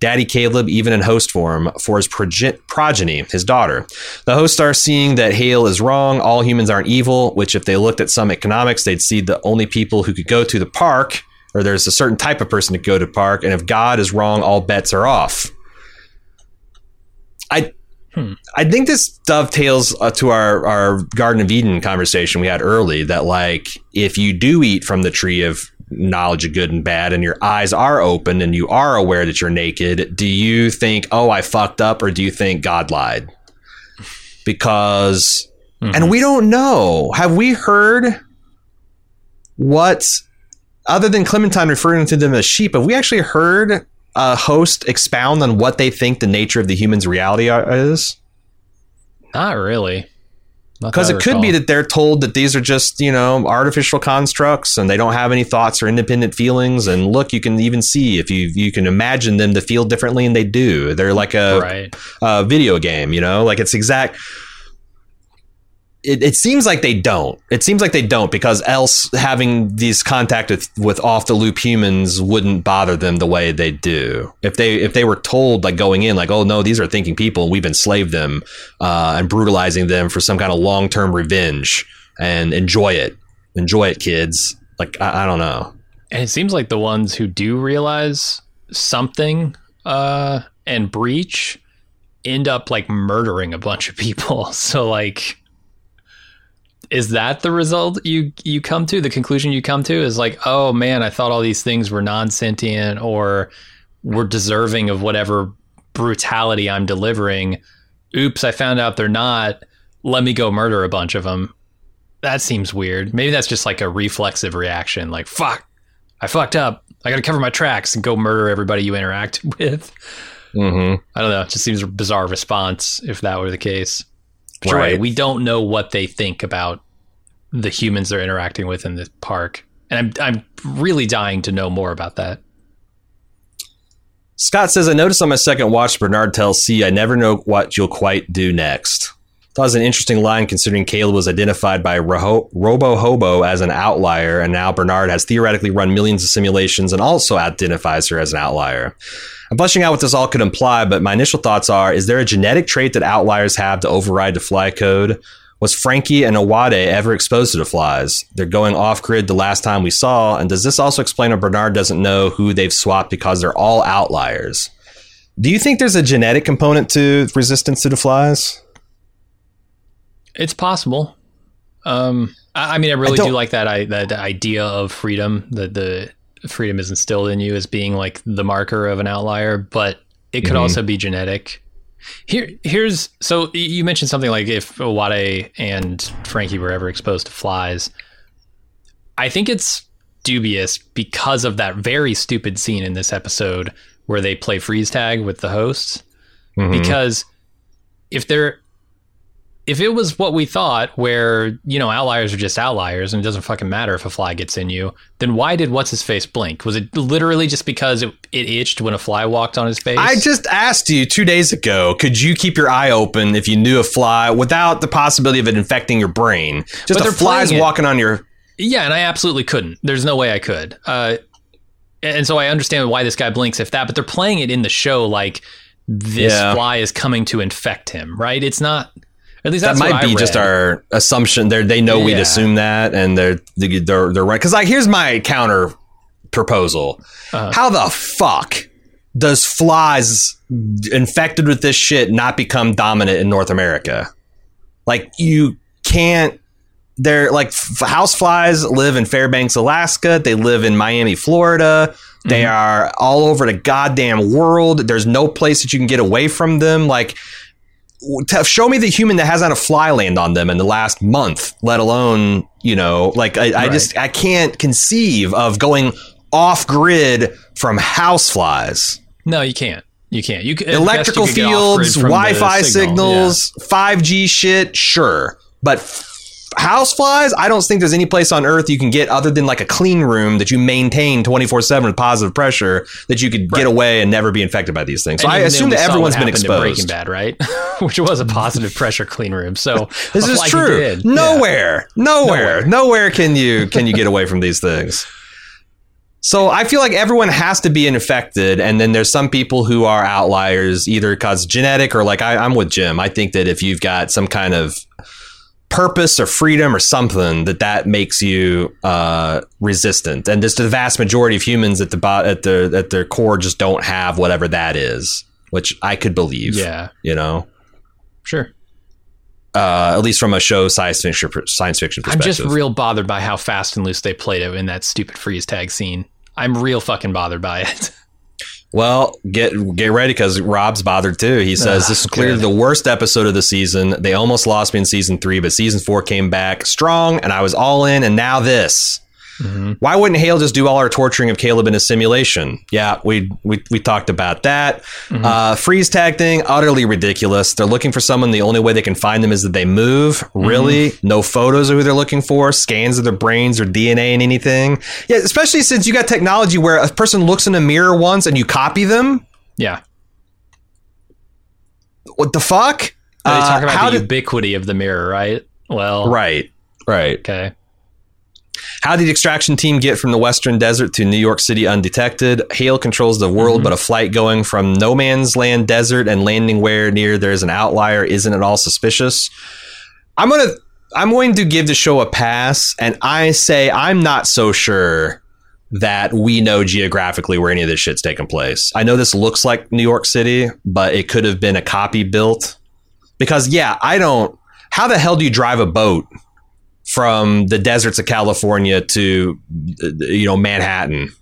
Daddy Caleb, even in host form, for his progeny, his daughter. The hosts are seeing that Hale is wrong. All humans aren't evil, which, if they looked at some economics, they'd see the only people who could go to the park, or there's a certain type of person to go to park, and if God is wrong, all bets are off. I Hmm. I think this dovetails uh, to our, our Garden of Eden conversation we had early that, like, if you do eat from the tree of knowledge of good and bad and your eyes are open and you are aware that you're naked, do you think, oh, I fucked up, or do you think God lied? Because Mhm. And we don't know. Have we heard what, other than Clementine referring to them as sheep, have we actually heard a host expound on what they think the nature of the human's reality are- is? Not really. Because it could be that they're told that these are just, you know, artificial constructs and they don't have any thoughts or independent feelings. And look, you can even see if you you can imagine them to feel differently, and they do. They're like a, right. a video game, you know, like it's exact. It, it seems like they don't. It seems like they don't because else having these contact with, with off the loop humans wouldn't bother them the way they do. If they if they were told like going in like oh no these are thinking people we've enslaved them uh, and brutalizing them for some kind of long term revenge and enjoy it, enjoy it, kids. Like I, I don't know. And it seems like the ones who do realize something uh, and breach end up like murdering a bunch of people. So like is that the result you you come to? The conclusion you come to is like, oh man, I thought all these things were non-sentient or were deserving of whatever brutality I'm delivering. Oops, I found out they're not. Let me go murder a bunch of them. That seems weird. Maybe that's just like a reflexive reaction. Like, fuck, I fucked up. I got to cover my tracks and go murder everybody you interact with. Mm-hmm. I don't know. It just seems a bizarre response if that were the case. Right. right. We don't know what they think about the humans they're interacting with in the park. And I'm, I'm really dying to know more about that. Scott says, I noticed on my second watch, Bernard tells C, I never know what you'll quite do next. That was an interesting line considering Caleb was identified by Robo Hobo as an outlier, and now Bernard has theoretically run millions of simulations and also identifies her as an outlier. I'm fleshing out what this all could imply, but my initial thoughts are is there a genetic trait that outliers have to override the fly code? Was Frankie and Uwade ever exposed to the flies? They're going off grid the last time we saw, and does this also explain why Bernard doesn't know who they've swapped because they're all outliers? Do you think there's a genetic component to resistance to the flies? It's possible. Um, I, I mean, I really don't- do like that. I that idea of freedom. That the freedom is instilled in you as being like the marker of an outlier, but it could Mhm. also be genetic. Here, here's so you mentioned something like if Uwade and Frankie were ever exposed to flies. I think it's dubious because of that very stupid scene in this episode where they play freeze tag with the hosts Mhm. because if they're if it was what we thought where you know outliers are just outliers and it doesn't fucking matter if a fly gets in you then why did what's his face blink was it literally just because it, it itched when a fly walked on his face I just asked you two days ago, could you keep your eye open if you knew a fly without the possibility of it infecting your brain? Just But a fly's walking on your. yeah and i absolutely couldn't there's no way i could uh, and so i understand why this guy blinks if that but they're playing it in the show like this Yeah. fly is coming to infect him right it's not at least That might be just our assumption. They they know we'd assume that, and they're they're they're right. Because like, here's my counter proposal: Uh-huh. How the fuck does flies infected with this shit not become dominant in North America? Like you can't. They're like f- house flies live in Fairbanks, Alaska. They live in Miami, Florida. They Mm-hmm. are all over the goddamn world. There's no place that you can get away from them. Like, show me the human that hasn't had a fly land on them in the last month, let alone, you know, like I, I just I can't conceive of going off grid from house flies. no you can't you can't you could, Electrical you could get off-grid fields, Wi-Fi signal, signals, 5G shit, sure. But f- house flies, I don't think there's any place on earth you can get other than like a clean room that you maintain 24/7 with positive pressure that you could Right. get away and never be infected by these things. So And I assume that everyone's been in Breaking. Bad, right? Which was a positive pressure clean room. So This is true. did. Yeah. Nowhere, nowhere, Nowhere. nowhere can you can you get away from these things. So I feel like everyone has to be infected, and then there's some people who are outliers, either because genetic or like I, I'm with Jim. I think that if you've got some kind of purpose or freedom or something, that that makes you uh, resistant. And just the vast majority of humans at the bo- at the at their core just don't have whatever that is, which I could believe. Yeah, you know, sure. uh, at least from a show science fiction science fiction I'm just real bothered by how fast and loose they played it in that stupid freeze tag scene. I'm real fucking bothered by it. Well, get get ready because Rob's bothered too. He says Ah, this is clearly good. the worst episode of the season. They almost lost me in season three, but season four came back strong, and I was all in. And now this. Mm-hmm. Why wouldn't Hale just do all our torturing of Caleb in a simulation? Yeah, we we, we talked about that. Mm-hmm. Uh, freeze tag thing, utterly ridiculous. They're looking for someone. The only way they can find them is that they move. Mm-hmm. Really, no photos of who they're looking for, scans of their brains or DNA and anything. Yeah, especially since you got technology where a person looks in a mirror once and you copy them. Yeah. What the fuck? They talk Uh, about how the did- ubiquity of the mirror, right? Well, right, right. Okay. How did the extraction team get from the Western Desert to New York City undetected? Hale controls the world, mm-hmm. but a flight going from no man's land desert and landing where near there's an outlier isn't at all suspicious. I'm gonna I'm going to give the show a pass, and I say I'm not so sure that we know geographically where any of this shit's taking place. I know this looks like New York City, but it could have been a copy built. Because yeah, I don't how the hell do you drive a boat from the deserts of California to uh, you know Manhattan.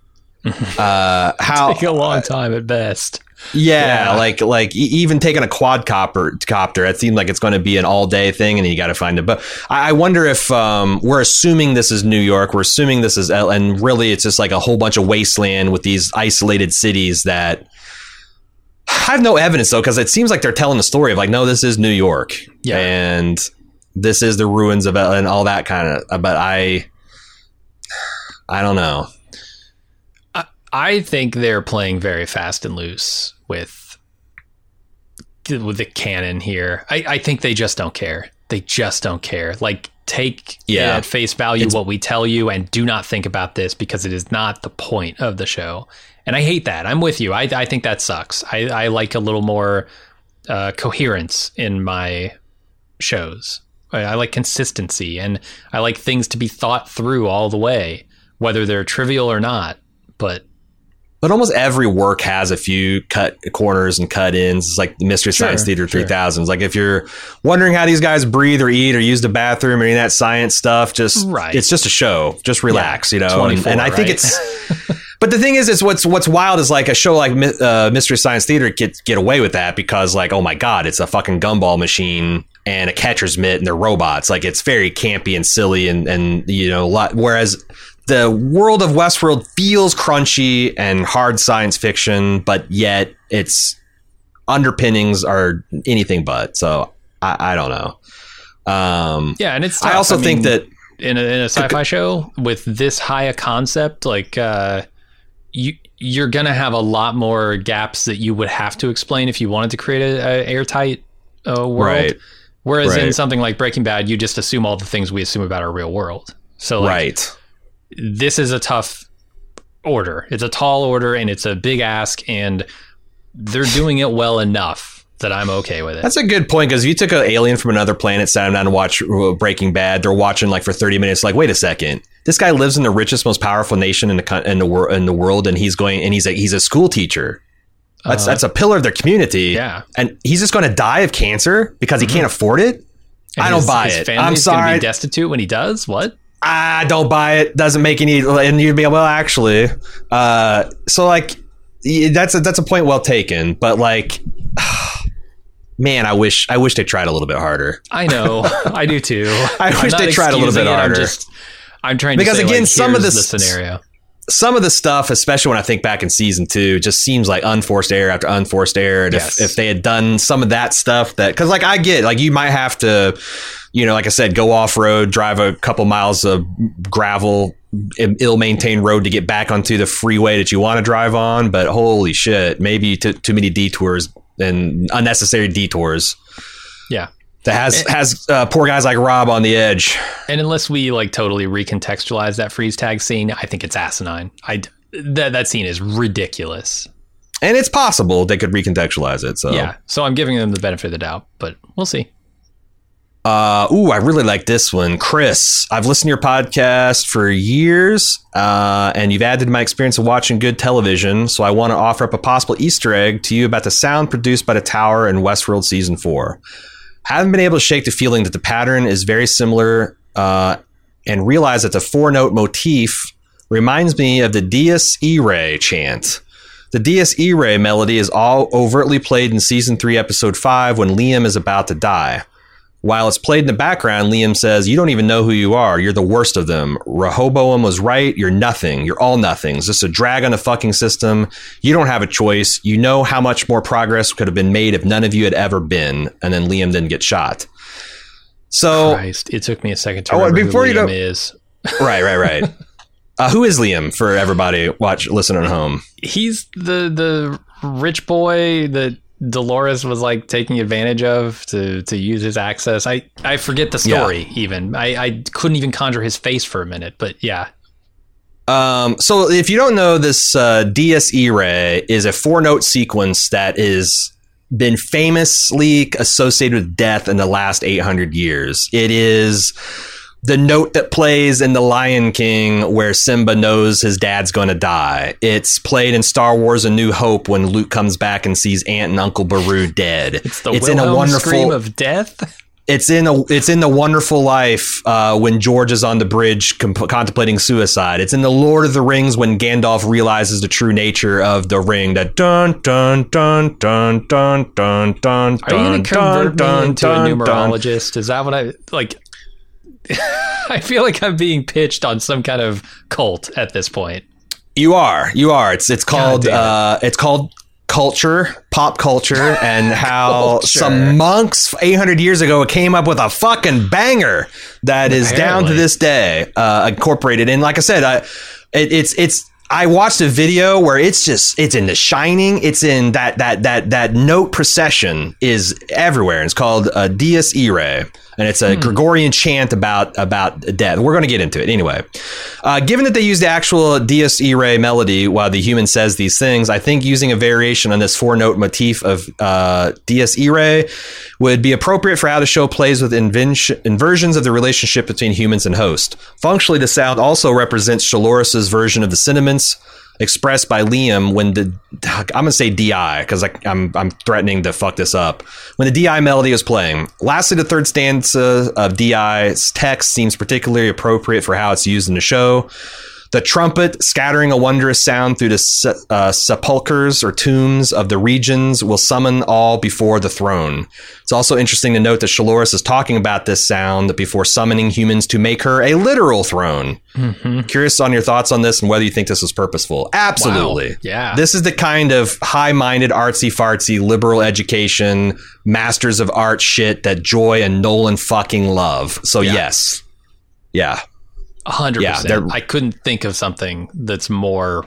Uh, how? Take a long time at best. Yeah, Yeah. like like even taking a quadcopter copter, it seemed like it's going to be an all day thing, and you got to find it. But I I wonder if um, we're assuming this is New York, we're assuming this is, L- and really it's just like a whole bunch of wasteland with these isolated cities that. I have no evidence though, because it seems like they're telling the story of like, no, this is New York, Yeah. and this is the ruins of L- and all that kind of. But I, I don't know. I think they're playing very fast and loose with with the canon here. I, I think they just don't care. They just don't care. Like take Yeah. at face value It's- what we tell you and do not think about this because it is not the point of the show. And I hate that. I'm with you. I, I think that sucks. I, I like a little more uh, coherence in my shows. I, like consistency and I like things to be thought through all the way, whether they're trivial or not. But But almost every work has a few cut corners and cut ins. It's like the Mystery Sure, Science Theater sure. 3000s. Like if you're wondering how these guys breathe or eat or use the bathroom or any of that science stuff, just Right. it's just a show. Just relax, you know. And, and I think it's. But the thing is, is what's what's wild is like a show like uh, Mystery Science Theater get get away with that because like oh my god, it's a fucking gumball machine and a catcher's mitt and they're robots. Like it's very campy and silly and and you know a lot. Whereas the world of Westworld feels crunchy and hard science fiction, but yet its underpinnings are anything but. So I, I don't know. Um, yeah, and it's. I tough. also think mean, that in a, in a sci-fi show with this high a concept, like uh, you you're gonna have a lot more gaps that you would have to explain if you wanted to create a, a airtight uh, world. Right. Whereas in something like Breaking Bad, you just assume all the things we assume about our real world. So like, right. this is a tough order. It's a tall order and it's a big ask, and they're doing it well enough that I'm okay with it. That's a good point because if you took an alien from another planet, sat him down to watch uh, Breaking Bad, they're watching like for thirty minutes. Like, wait a second, this guy lives in the richest, most powerful nation in the in the world in the world, and he's going and he's a he's a school teacher. That's Uh, that's a pillar of their community. yeah. and he's just going to die of cancer because he can't afford it. And I don't his- buy his it. I'm sorry. Be destitute when he does what? I don't buy it. Doesn't make any. And you'd be well, actually. Uh, so like, that's a, that's a point well taken. But like, man, I wish I wish they tried a little bit harder. I know, I do too. I wish they tried a little bit it, I'm harder. just, I'm trying Because again, like, some of this- the scenario. Some of the stuff, especially when I think back in season two, just seems like unforced error after unforced error. And Yes. if, if they had done some of that stuff, that because like I get, like you might have to, you know, like I said, go off road, drive a couple miles of gravel, ill maintained road to get back onto the freeway that you want to drive on. But holy shit, maybe too many detours and unnecessary detours Yeah, that has Eh. has uh, poor guys like Rob on the edge. and unless we like totally recontextualize that freeze tag scene, I think it's asinine. I that that scene is ridiculous. And it's possible they could recontextualize it. So Yeah, so I'm giving them the benefit of the doubt, but we'll see. Uh, ooh, I really like this one. Chris, I've listened to your podcast for years, uh, and you've added to my experience of watching good television. So I want to offer up a possible Easter egg to you about the sound produced by the Tower in Westworld Season 4. Haven't been able to shake the feeling that the pattern is very similar uh, and realize that the four note motif reminds me of the Dies Irae chant. The Dies Irae melody is all overtly played in season three, episode five, when Liam is about to die. While it's played in the background, Liam says, You don't even know who you are. You're the worst of them. Rehoboam was right. You're nothing. You're all nothings. Just a drag on the fucking system. You don't have a choice. You know how much more progress could have been made if none of you had ever been. And then Liam didn't get shot. So, Christ, it took me a second to Oh, before who you Liam know- is. right, right, right. Uh, who is Liam for everybody watch listening at home? He's the the rich boy that Dolores was like taking advantage of to to use his access. I I forget the Yeah. story even. I I couldn't even conjure his face for a minute, but yeah. Um, so if you don't know, this uh, Dies Irae is a four note sequence that is been famously associated with death in the last 800 years. It is the note that plays in The Lion King where Simba knows his dad's going to die. It's played in Star Wars A New Hope when Luke comes back and sees Aunt and Uncle Beru dead. It's the in a wonderful scream of death. it's in a it's in the Wonderful Life uh, when George is on the bridge comp- contemplating suicide. It's in the Lord of the Rings when Gandalf realizes the true nature of the ring. That dun dun dun dun dun dun dun. Are you going to convert me dun, into a dun, dun. numerologist? Is that what I like? I feel like I'm being pitched on some kind of cult at this point. You are. You are. It's it's called it. uh, it's called culture, pop culture, and how Culture. some monks 800 years ago came up with a fucking banger that is down to this day uh, incorporated. And like I said, I, it, it's it's. I watched a video where it's just it's in The Shining. It's in that that that that note procession is everywhere. And it's called uh, Dies Irae, and it's a Gregorian chant about about death. We're going to get into it anyway. Uh, given that they use the actual Dies Irae melody while the human says these things, I think using a variation on this four note motif of uh, Dies Irae would be appropriate for how the show plays with inven- inversions of the relationship between humans and host. Functionally, the sound also represents Shaloris's version of the expressed by Liam when the I'm gonna say DI because I'm I'm threatening to fuck this up. When the DI melody is playing. Lastly, the third stanza of DI's text seems particularly appropriate for how it's used in the show. The trumpet, scattering a wondrous sound through the uh, sepulchres or tombs of the regions, will summon all before the throne. It's also interesting to note that Shaloris is talking about this sound before summoning humans to make her a literal throne. Curious on your thoughts on this and whether you think this was purposeful. Absolutely. Wow. Yeah. This is the kind of high minded, artsy fartsy, liberal education, masters of art shit that Joy and Nolan fucking love. So, Yeah. yes. Yeah. Hundred Yeah, percent. I couldn't think of something that's more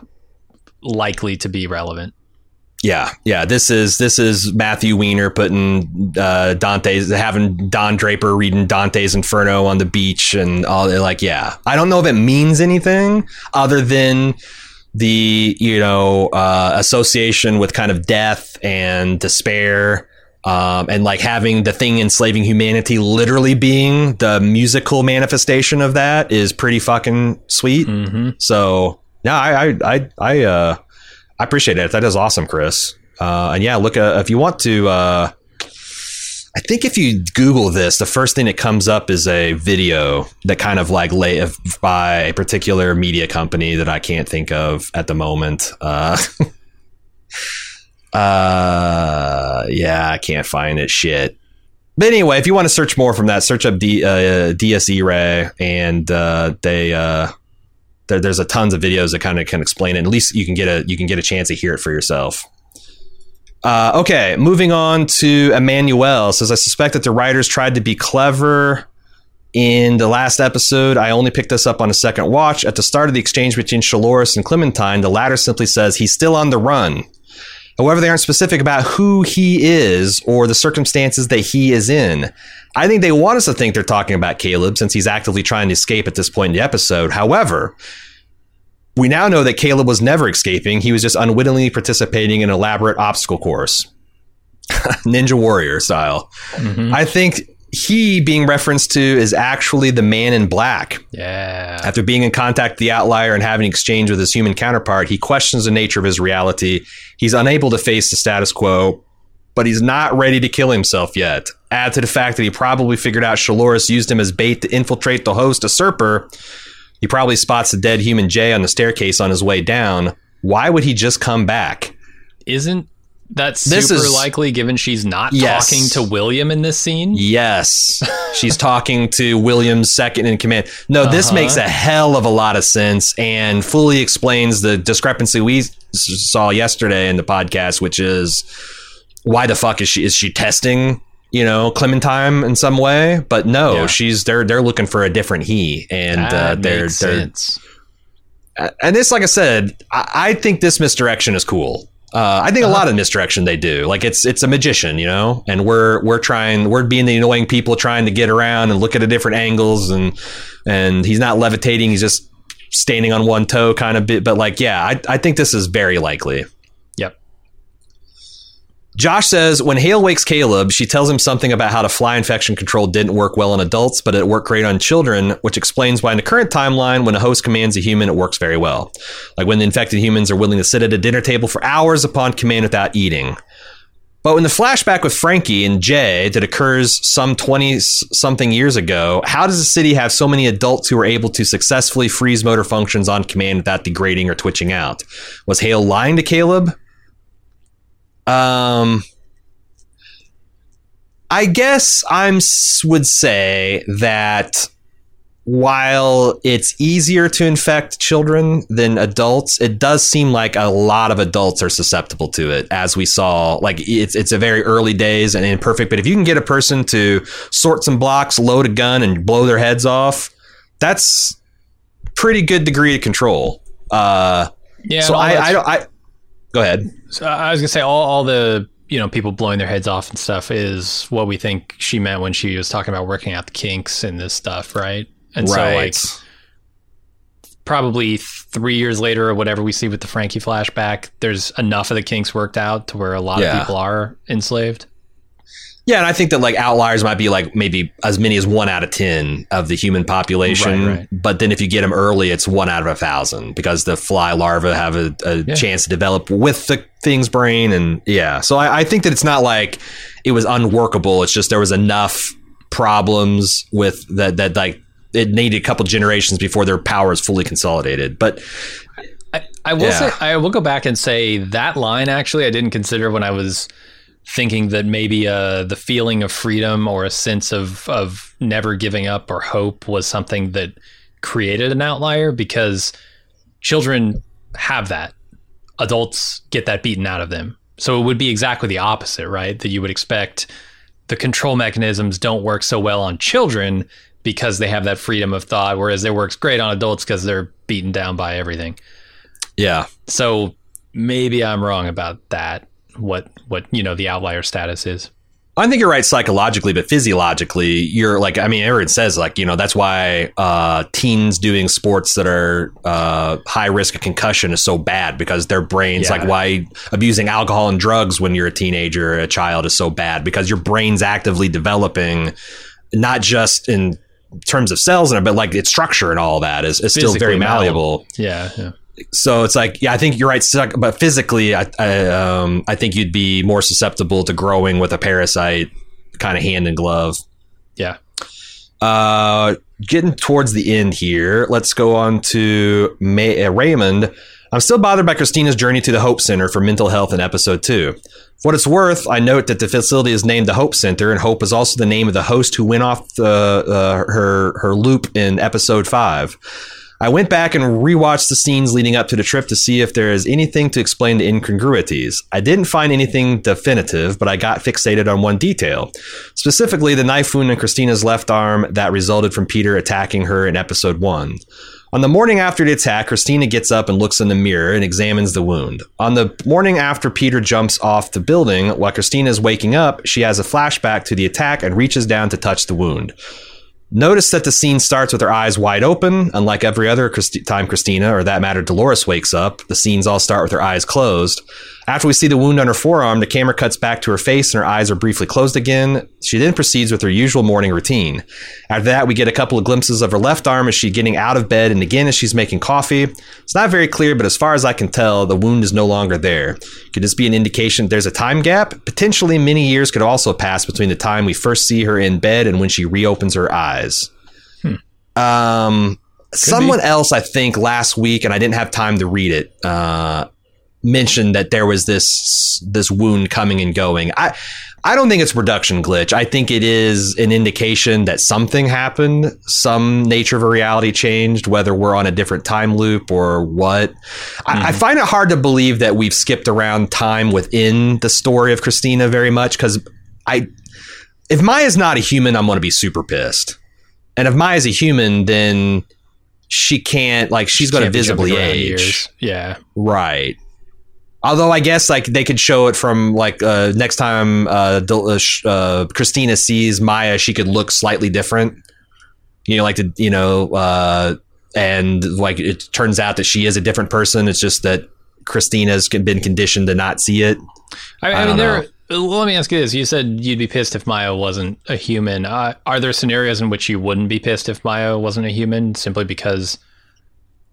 likely to be relevant. Yeah, yeah. This is this is Matthew Weiner putting uh, Dante's having Don Draper reading Dante's Inferno on the beach and all. They're Like, yeah, I don't know if it means anything other than the you know uh, association with kind of death and despair. Um, and like having the thing enslaving humanity literally being the musical manifestation of that is pretty fucking sweet. Mm-hmm. So yeah, I I I I, uh, I appreciate it. That is awesome, Chris. Uh, and yeah, look uh, if you want to. Uh, I think if you Google this, the first thing that comes up is a video that kind of like lay by a particular media company that I can't think of at the moment. Uh, uh, yeah, I can't find it. Shit. But anyway, if you want to search more from that, search up D, uh, Dies Irae, and uh, they uh, there, there's a tons of videos that kind of can explain it. At least you can get a you can get a chance to hear it for yourself. Uh, okay, moving on to Emmanuel says I suspect that the writers tried to be clever in the last episode. I only picked this up on a second watch. At the start of the exchange between Shaloris and Clementine, the latter simply says he's still on the run. However, they aren't specific about who he is or the circumstances that he is in. I think they want us to think they're talking about Caleb since he's actively trying to escape at this point in the episode. However, we now know that Caleb was never escaping. He was just unwittingly participating in an elaborate obstacle course. Ninja Warrior style. Mm-hmm. I think he being referenced to is actually the man in black. Yeah. After being in contact with the outlier and having an exchange with his human counterpart, he questions the nature of his reality. He's unable to face the status quo, but he's not ready to kill himself yet. Add to the fact that he probably figured out Shaloris used him as bait to infiltrate the host, Usurper. He probably spots the dead human Jay on the staircase on his way down. Why would he just come back? isn't that super is- likely given she's not Yes. talking to William in this scene? Yes, she's talking to William's second in command. No, this Uh-huh. makes a hell of a lot of sense and fully explains the discrepancy we saw yesterday in the podcast, which is why the fuck is she is she testing? You know, Clementine in some way, but no, Yeah. she's they're they're looking for a different he, and uh, they're they're sense. and this, like I said, I, I think this misdirection is cool. Uh, I think a lot of misdirection they do. Like it's it's a magician, you know, and we're we're trying we're being the annoying people trying to get around and look at the different angles and and he's not levitating, he's just standing on one toe kind of bit. But like, yeah, I I think this is very likely. Josh says when Hale wakes Caleb, she tells him something about how the fly infection control didn't work well on adults, but it worked great on children, which explains why in the current timeline, when a host commands a human, it works very well. Like when the infected humans are willing to sit at a dinner table for hours upon command without eating. But in the flashback with Frankie and Jay that occurs some 20 something years ago, how does the city have so many adults who are able to successfully freeze motor functions on command without degrading or twitching out? Was Hale lying to Caleb? Um, I guess I'm would say that while it's easier to infect children than adults, it does seem like a lot of adults are susceptible to it. As we saw, like it's it's a very early days and imperfect. But if you can get a person to sort some blocks, load a gun, and blow their heads off, that's pretty good degree of control. Uh, Yeah. so I, I don't. I go ahead. So I was gonna say all, all the you know people blowing their heads off and stuff is what we think she meant when she was talking about working out the kinks and this stuff, right? And so like probably three years later or whatever we see with the Frankie flashback, there's enough of the kinks worked out to where a lot Yeah. of people are enslaved. Yeah, and I think that like outliers might be like maybe as many as one out of ten of the human population. Right, right. But then if you get them early, it's one out of a thousand because the fly larvae have a, a Yeah. chance to develop with the thing's brain, and yeah. So I, I think that it's not like it was unworkable. It's just there was enough problems with that that like it needed a couple generations before their power is fully consolidated. But I, I will Yeah. say I will go back and say that line actually I didn't consider when I was thinking that maybe uh, the feeling of freedom or a sense of of never giving up or hope was something that created an outlier because children have that. Adults get that beaten out of them. So it would be exactly the opposite right? That you would expect the control mechanisms don't work so well on children because they have that freedom of thought whereas it works great on adults because they're beaten down by everything. Yeah, so maybe I'm wrong about that. What what you know the outlier status is. I think you're right psychologically, but physiologically, you're like, I mean, everyone says like, you know, that's why uh, teens doing sports that are uh, high risk of concussion is so bad because their brains, Yeah. like why abusing alcohol and drugs when you're a teenager or a child is so bad because your brain's actively developing, not just in terms of cells, and but like its structure and all that is, is still very malleable. malleable Yeah, yeah. So it's like yeah i think you're right but physically i I, um, I think you'd be more susceptible to growing with a parasite kind of hand in glove Yeah. uh getting towards the end here let's go on to May- uh, raymond i'm still bothered by christina's journey to the hope center for mental health in episode 2 for what it's worth, I note that the facility is named the Hope Center, and Hope is also the name of the host who went off the, uh, her her loop in episode five. I went back and rewatched the scenes leading up to the trip to see if there is anything to explain the incongruities. I didn't find anything definitive, but I got fixated on one detail. Specifically, the knife wound in Christina's left arm that resulted from Peter attacking her in episode 1. On the morning after the attack, Christina gets up and looks in the mirror and examines the wound. On the morning after Peter jumps off the building, while Christina is waking up, she has a flashback to the attack and reaches down to touch the wound. Notice that the scene starts with her eyes wide open. Unlike every other Christi- time Christina, or that matter, Dolores wakes up, the scenes all start with her eyes closed. After we see the wound on her forearm, the camera cuts back to her face and her eyes are briefly closed again. She then proceeds with her usual morning routine. After that, we get a couple of glimpses of her left arm as she's getting out of bed and again as she's making coffee. It's not very clear, but as far as I can tell, the wound is no longer there. Could this be an indication there's a time gap? Potentially many years could also pass between the time we first see her in bed and when she reopens her eyes. Um, someone else, I think, last week, and I didn't have time to read it. Uh, mentioned that there was this this wound coming and going. I I don't think it's production glitch. I think it is an indication that something happened, some nature of a reality changed, whether we're on a different time loop or what. Mm-hmm. I, I, find it hard to believe that we've skipped around time within the story of Christina very much because I, if Maya's not a human, I'm going to be super pissed. And if Maya's a human, then she can't like she's she going to visibly age. Yeah, right. Although I guess like they could show it from like uh, next time uh, uh, uh, Christina sees Maya, she could look slightly different. You know, like to you know, uh, and like it turns out that she is a different person. It's just that Christina's been conditioned to not see it. I, I, I mean, there. Let me ask you this: You said you'd be pissed if Maya wasn't a human. Uh, are there scenarios in which you wouldn't be pissed if Maya wasn't a human, simply because,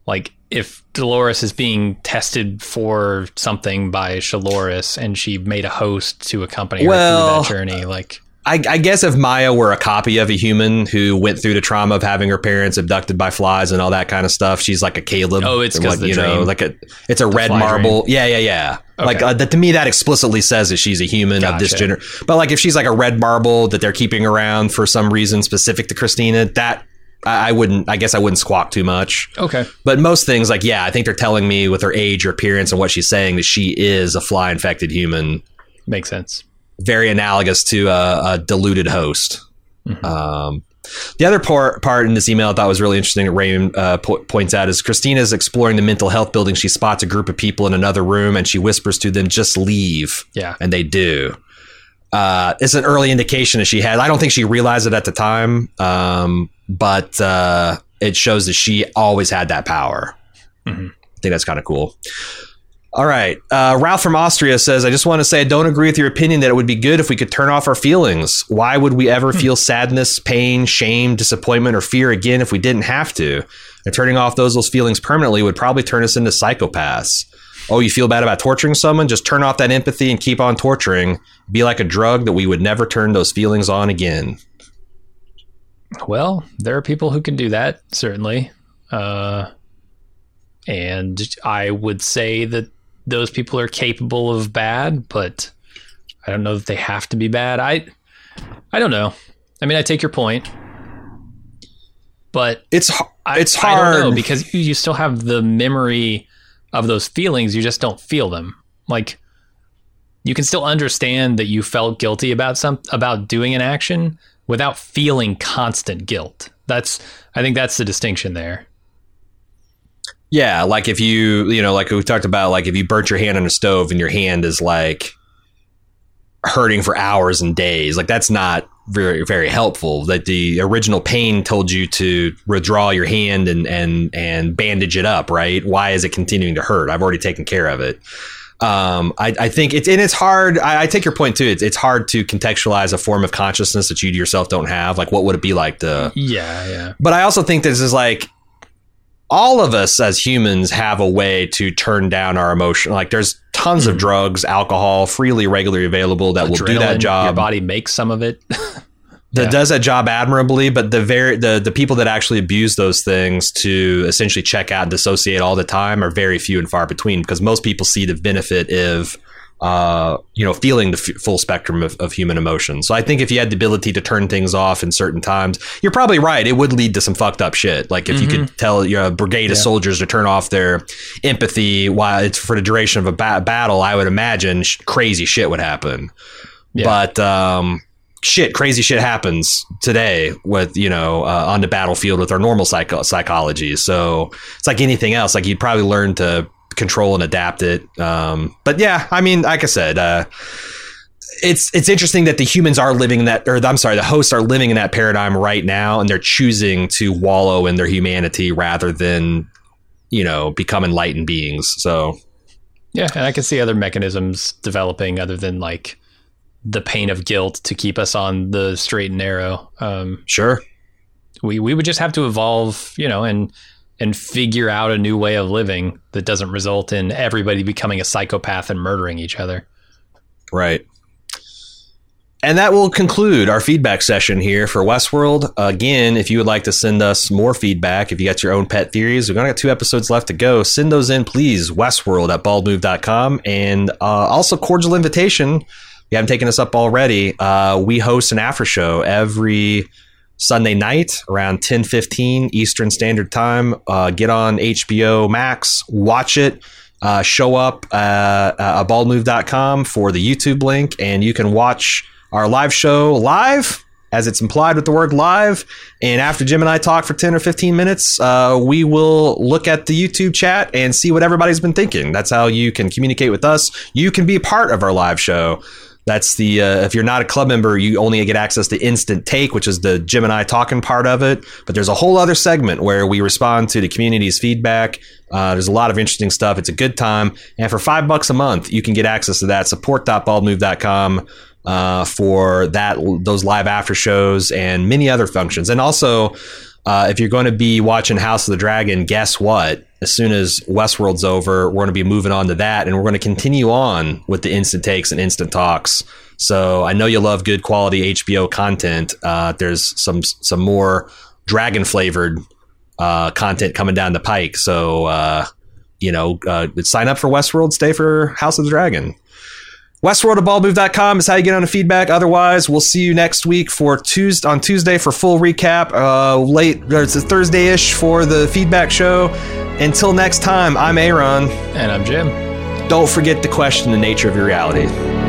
like, if Dolores is being tested for something by Shalores and she made a host to accompany well, her through that journey, like I, I, guess if Maya were a copy of a human who went through the trauma of having her parents abducted by flies and all that kind of stuff, she's like a Caleb. Oh, it's like you dream, know, like a it's a red marble. Dream. Yeah, yeah, yeah. Okay. Like uh, that to me, that explicitly says that she's a human gotcha. of this gender. But like if she's like a red marble that they're keeping around for some reason specific to Christina, that I, wouldn't. I guess I wouldn't squawk too much. Okay. But most things, like yeah, I think they're telling me with her age, or appearance, and what she's saying that she is a fly infected human. Makes sense. Very analogous to a, a diluted host. Mm-hmm. Um, the other part, part in this email I thought was really interesting that Raymond uh, po- points out is Christina is exploring the mental health building. She spots a group of people in another room and she whispers to them, just leave. Yeah. And they do. Uh, it's an early indication that she had. I don't think she realized it at the time. Um, but uh, it shows that she always had that power. Mm-hmm. I think that's kind of cool. All right. Uh, Ralph from Austria says, I just want to say I don't agree with your opinion that it would be good if we could turn off our feelings. Why would we ever hmm. feel sadness, pain, shame, disappointment, or fear again if we didn't have to? And turning off those those feelings permanently would probably turn us into psychopaths. Oh, you feel bad about torturing someone? Just turn off that empathy and keep on torturing. Be like a drug that we would never turn those feelings on again. Well, there are people who can do that, certainly. Uh, and I would say that those people are capable of bad, but I don't know that they have to be bad. I I don't know. I mean, I take your point, but it's I it's hard know, because you still have the memory of those feelings. You just don't feel them. Like you can still understand that you felt guilty about some about doing an action, without feeling constant guilt. That's I think that's the distinction there. Yeah, like if you, you know, like we talked about like if you burnt your hand on a stove and your hand is like hurting for hours and days, like that's not very very helpful. That the original pain told you to withdraw your hand and and and bandage it up, right? Why is it continuing to hurt? I've already taken care of it um, I, I, think it's and it's hard. I, I, take your point too. It's it's hard to contextualize a form of consciousness that you yourself don't have. Like, what would it be like to? Yeah, yeah. But I also think this is like all of us as humans have a way to turn down our emotion. Like, there's tons mm. of drugs, alcohol, freely, regularly available that Adrenaline, will do that job. Your body makes some of it. that yeah. does that job admirably, but the very the the people that actually abuse those things to essentially check out and dissociate all the time are very few and far between because most people see the benefit of uh, you know, feeling the f- full spectrum of, of, human emotion. So I think if you had the ability to turn things off in certain times, you're probably right. It would lead to some fucked up shit. Like if mm-hmm. you could mm-hmm. tell your brigade of soldiers to turn off their empathy while it's for the duration of a ba- battle, I would imagine sh- crazy shit would happen. Yeah. But um, shit, crazy shit happens today with you know uh, on the battlefield with our normal psycho- psychology. So it's like anything else. Like you'd probably learn to control and adapt it. Um, but yeah, I mean, like I said. Uh, it's it's interesting that the humans are living in that, or I'm sorry, the hosts are living in that paradigm right now, and they're choosing to wallow in their humanity rather than, you know, become enlightened beings. So, yeah, and I can see other mechanisms developing other than like the pain of guilt to keep us on the straight and narrow. Um, sure. We we would just have to evolve, you know, and and figure out a new way of living that doesn't result in everybody becoming a psychopath and murdering each other. Right. And that will conclude our feedback session here for Westworld. Again, if you would like to send us more feedback, if you got your own pet theories, we've only got two episodes left to go. Send those in, please. Westworld at baldmove.com. And uh, also, cordial invitation. You haven't taken us up already, uh, we host an after show every Sunday night around 10 15 Eastern Standard Time. Uh, get on HBO Max, watch it. Uh, show up uh, at baldmove.com for the YouTube link, and you can watch our live show live, as it's implied with the word live. And after Jim and I talk for 10 or 15 minutes, uh, we will look at the YouTube chat and see what everybody's been thinking. That's how you can communicate with us. You can be part of our live show. That's the uh, if you're not a club member, you only get access to instant take, which is the Jim and I talking part of it. But there's a whole other segment where we respond to the community's feedback. Uh, there's a lot of interesting stuff. It's a good time, and for five bucks a month, you can get access to that. Support.baldmove.com uh, for that those live after shows and many other functions, and also. Uh, if you're going to be watching House of the Dragon, guess what? As soon as Westworld's over, we're going to be moving on to that, and we're going to continue on with the instant takes and instant talks. So I know you love good quality HBO content. Uh, there's some some more dragon flavored uh, content coming down the pike. So uh, you know, uh, sign up for Westworld, stay for House of the Dragon. Westworld at baldmove.com is how you get on the feedback. Otherwise, we'll see you next week for Tuesday on Tuesday for full recap. Uh, late, it's a Thursday ish for the feedback show. Until next time, I'm Aaron. And I'm Jim. Don't forget to question the nature of your reality.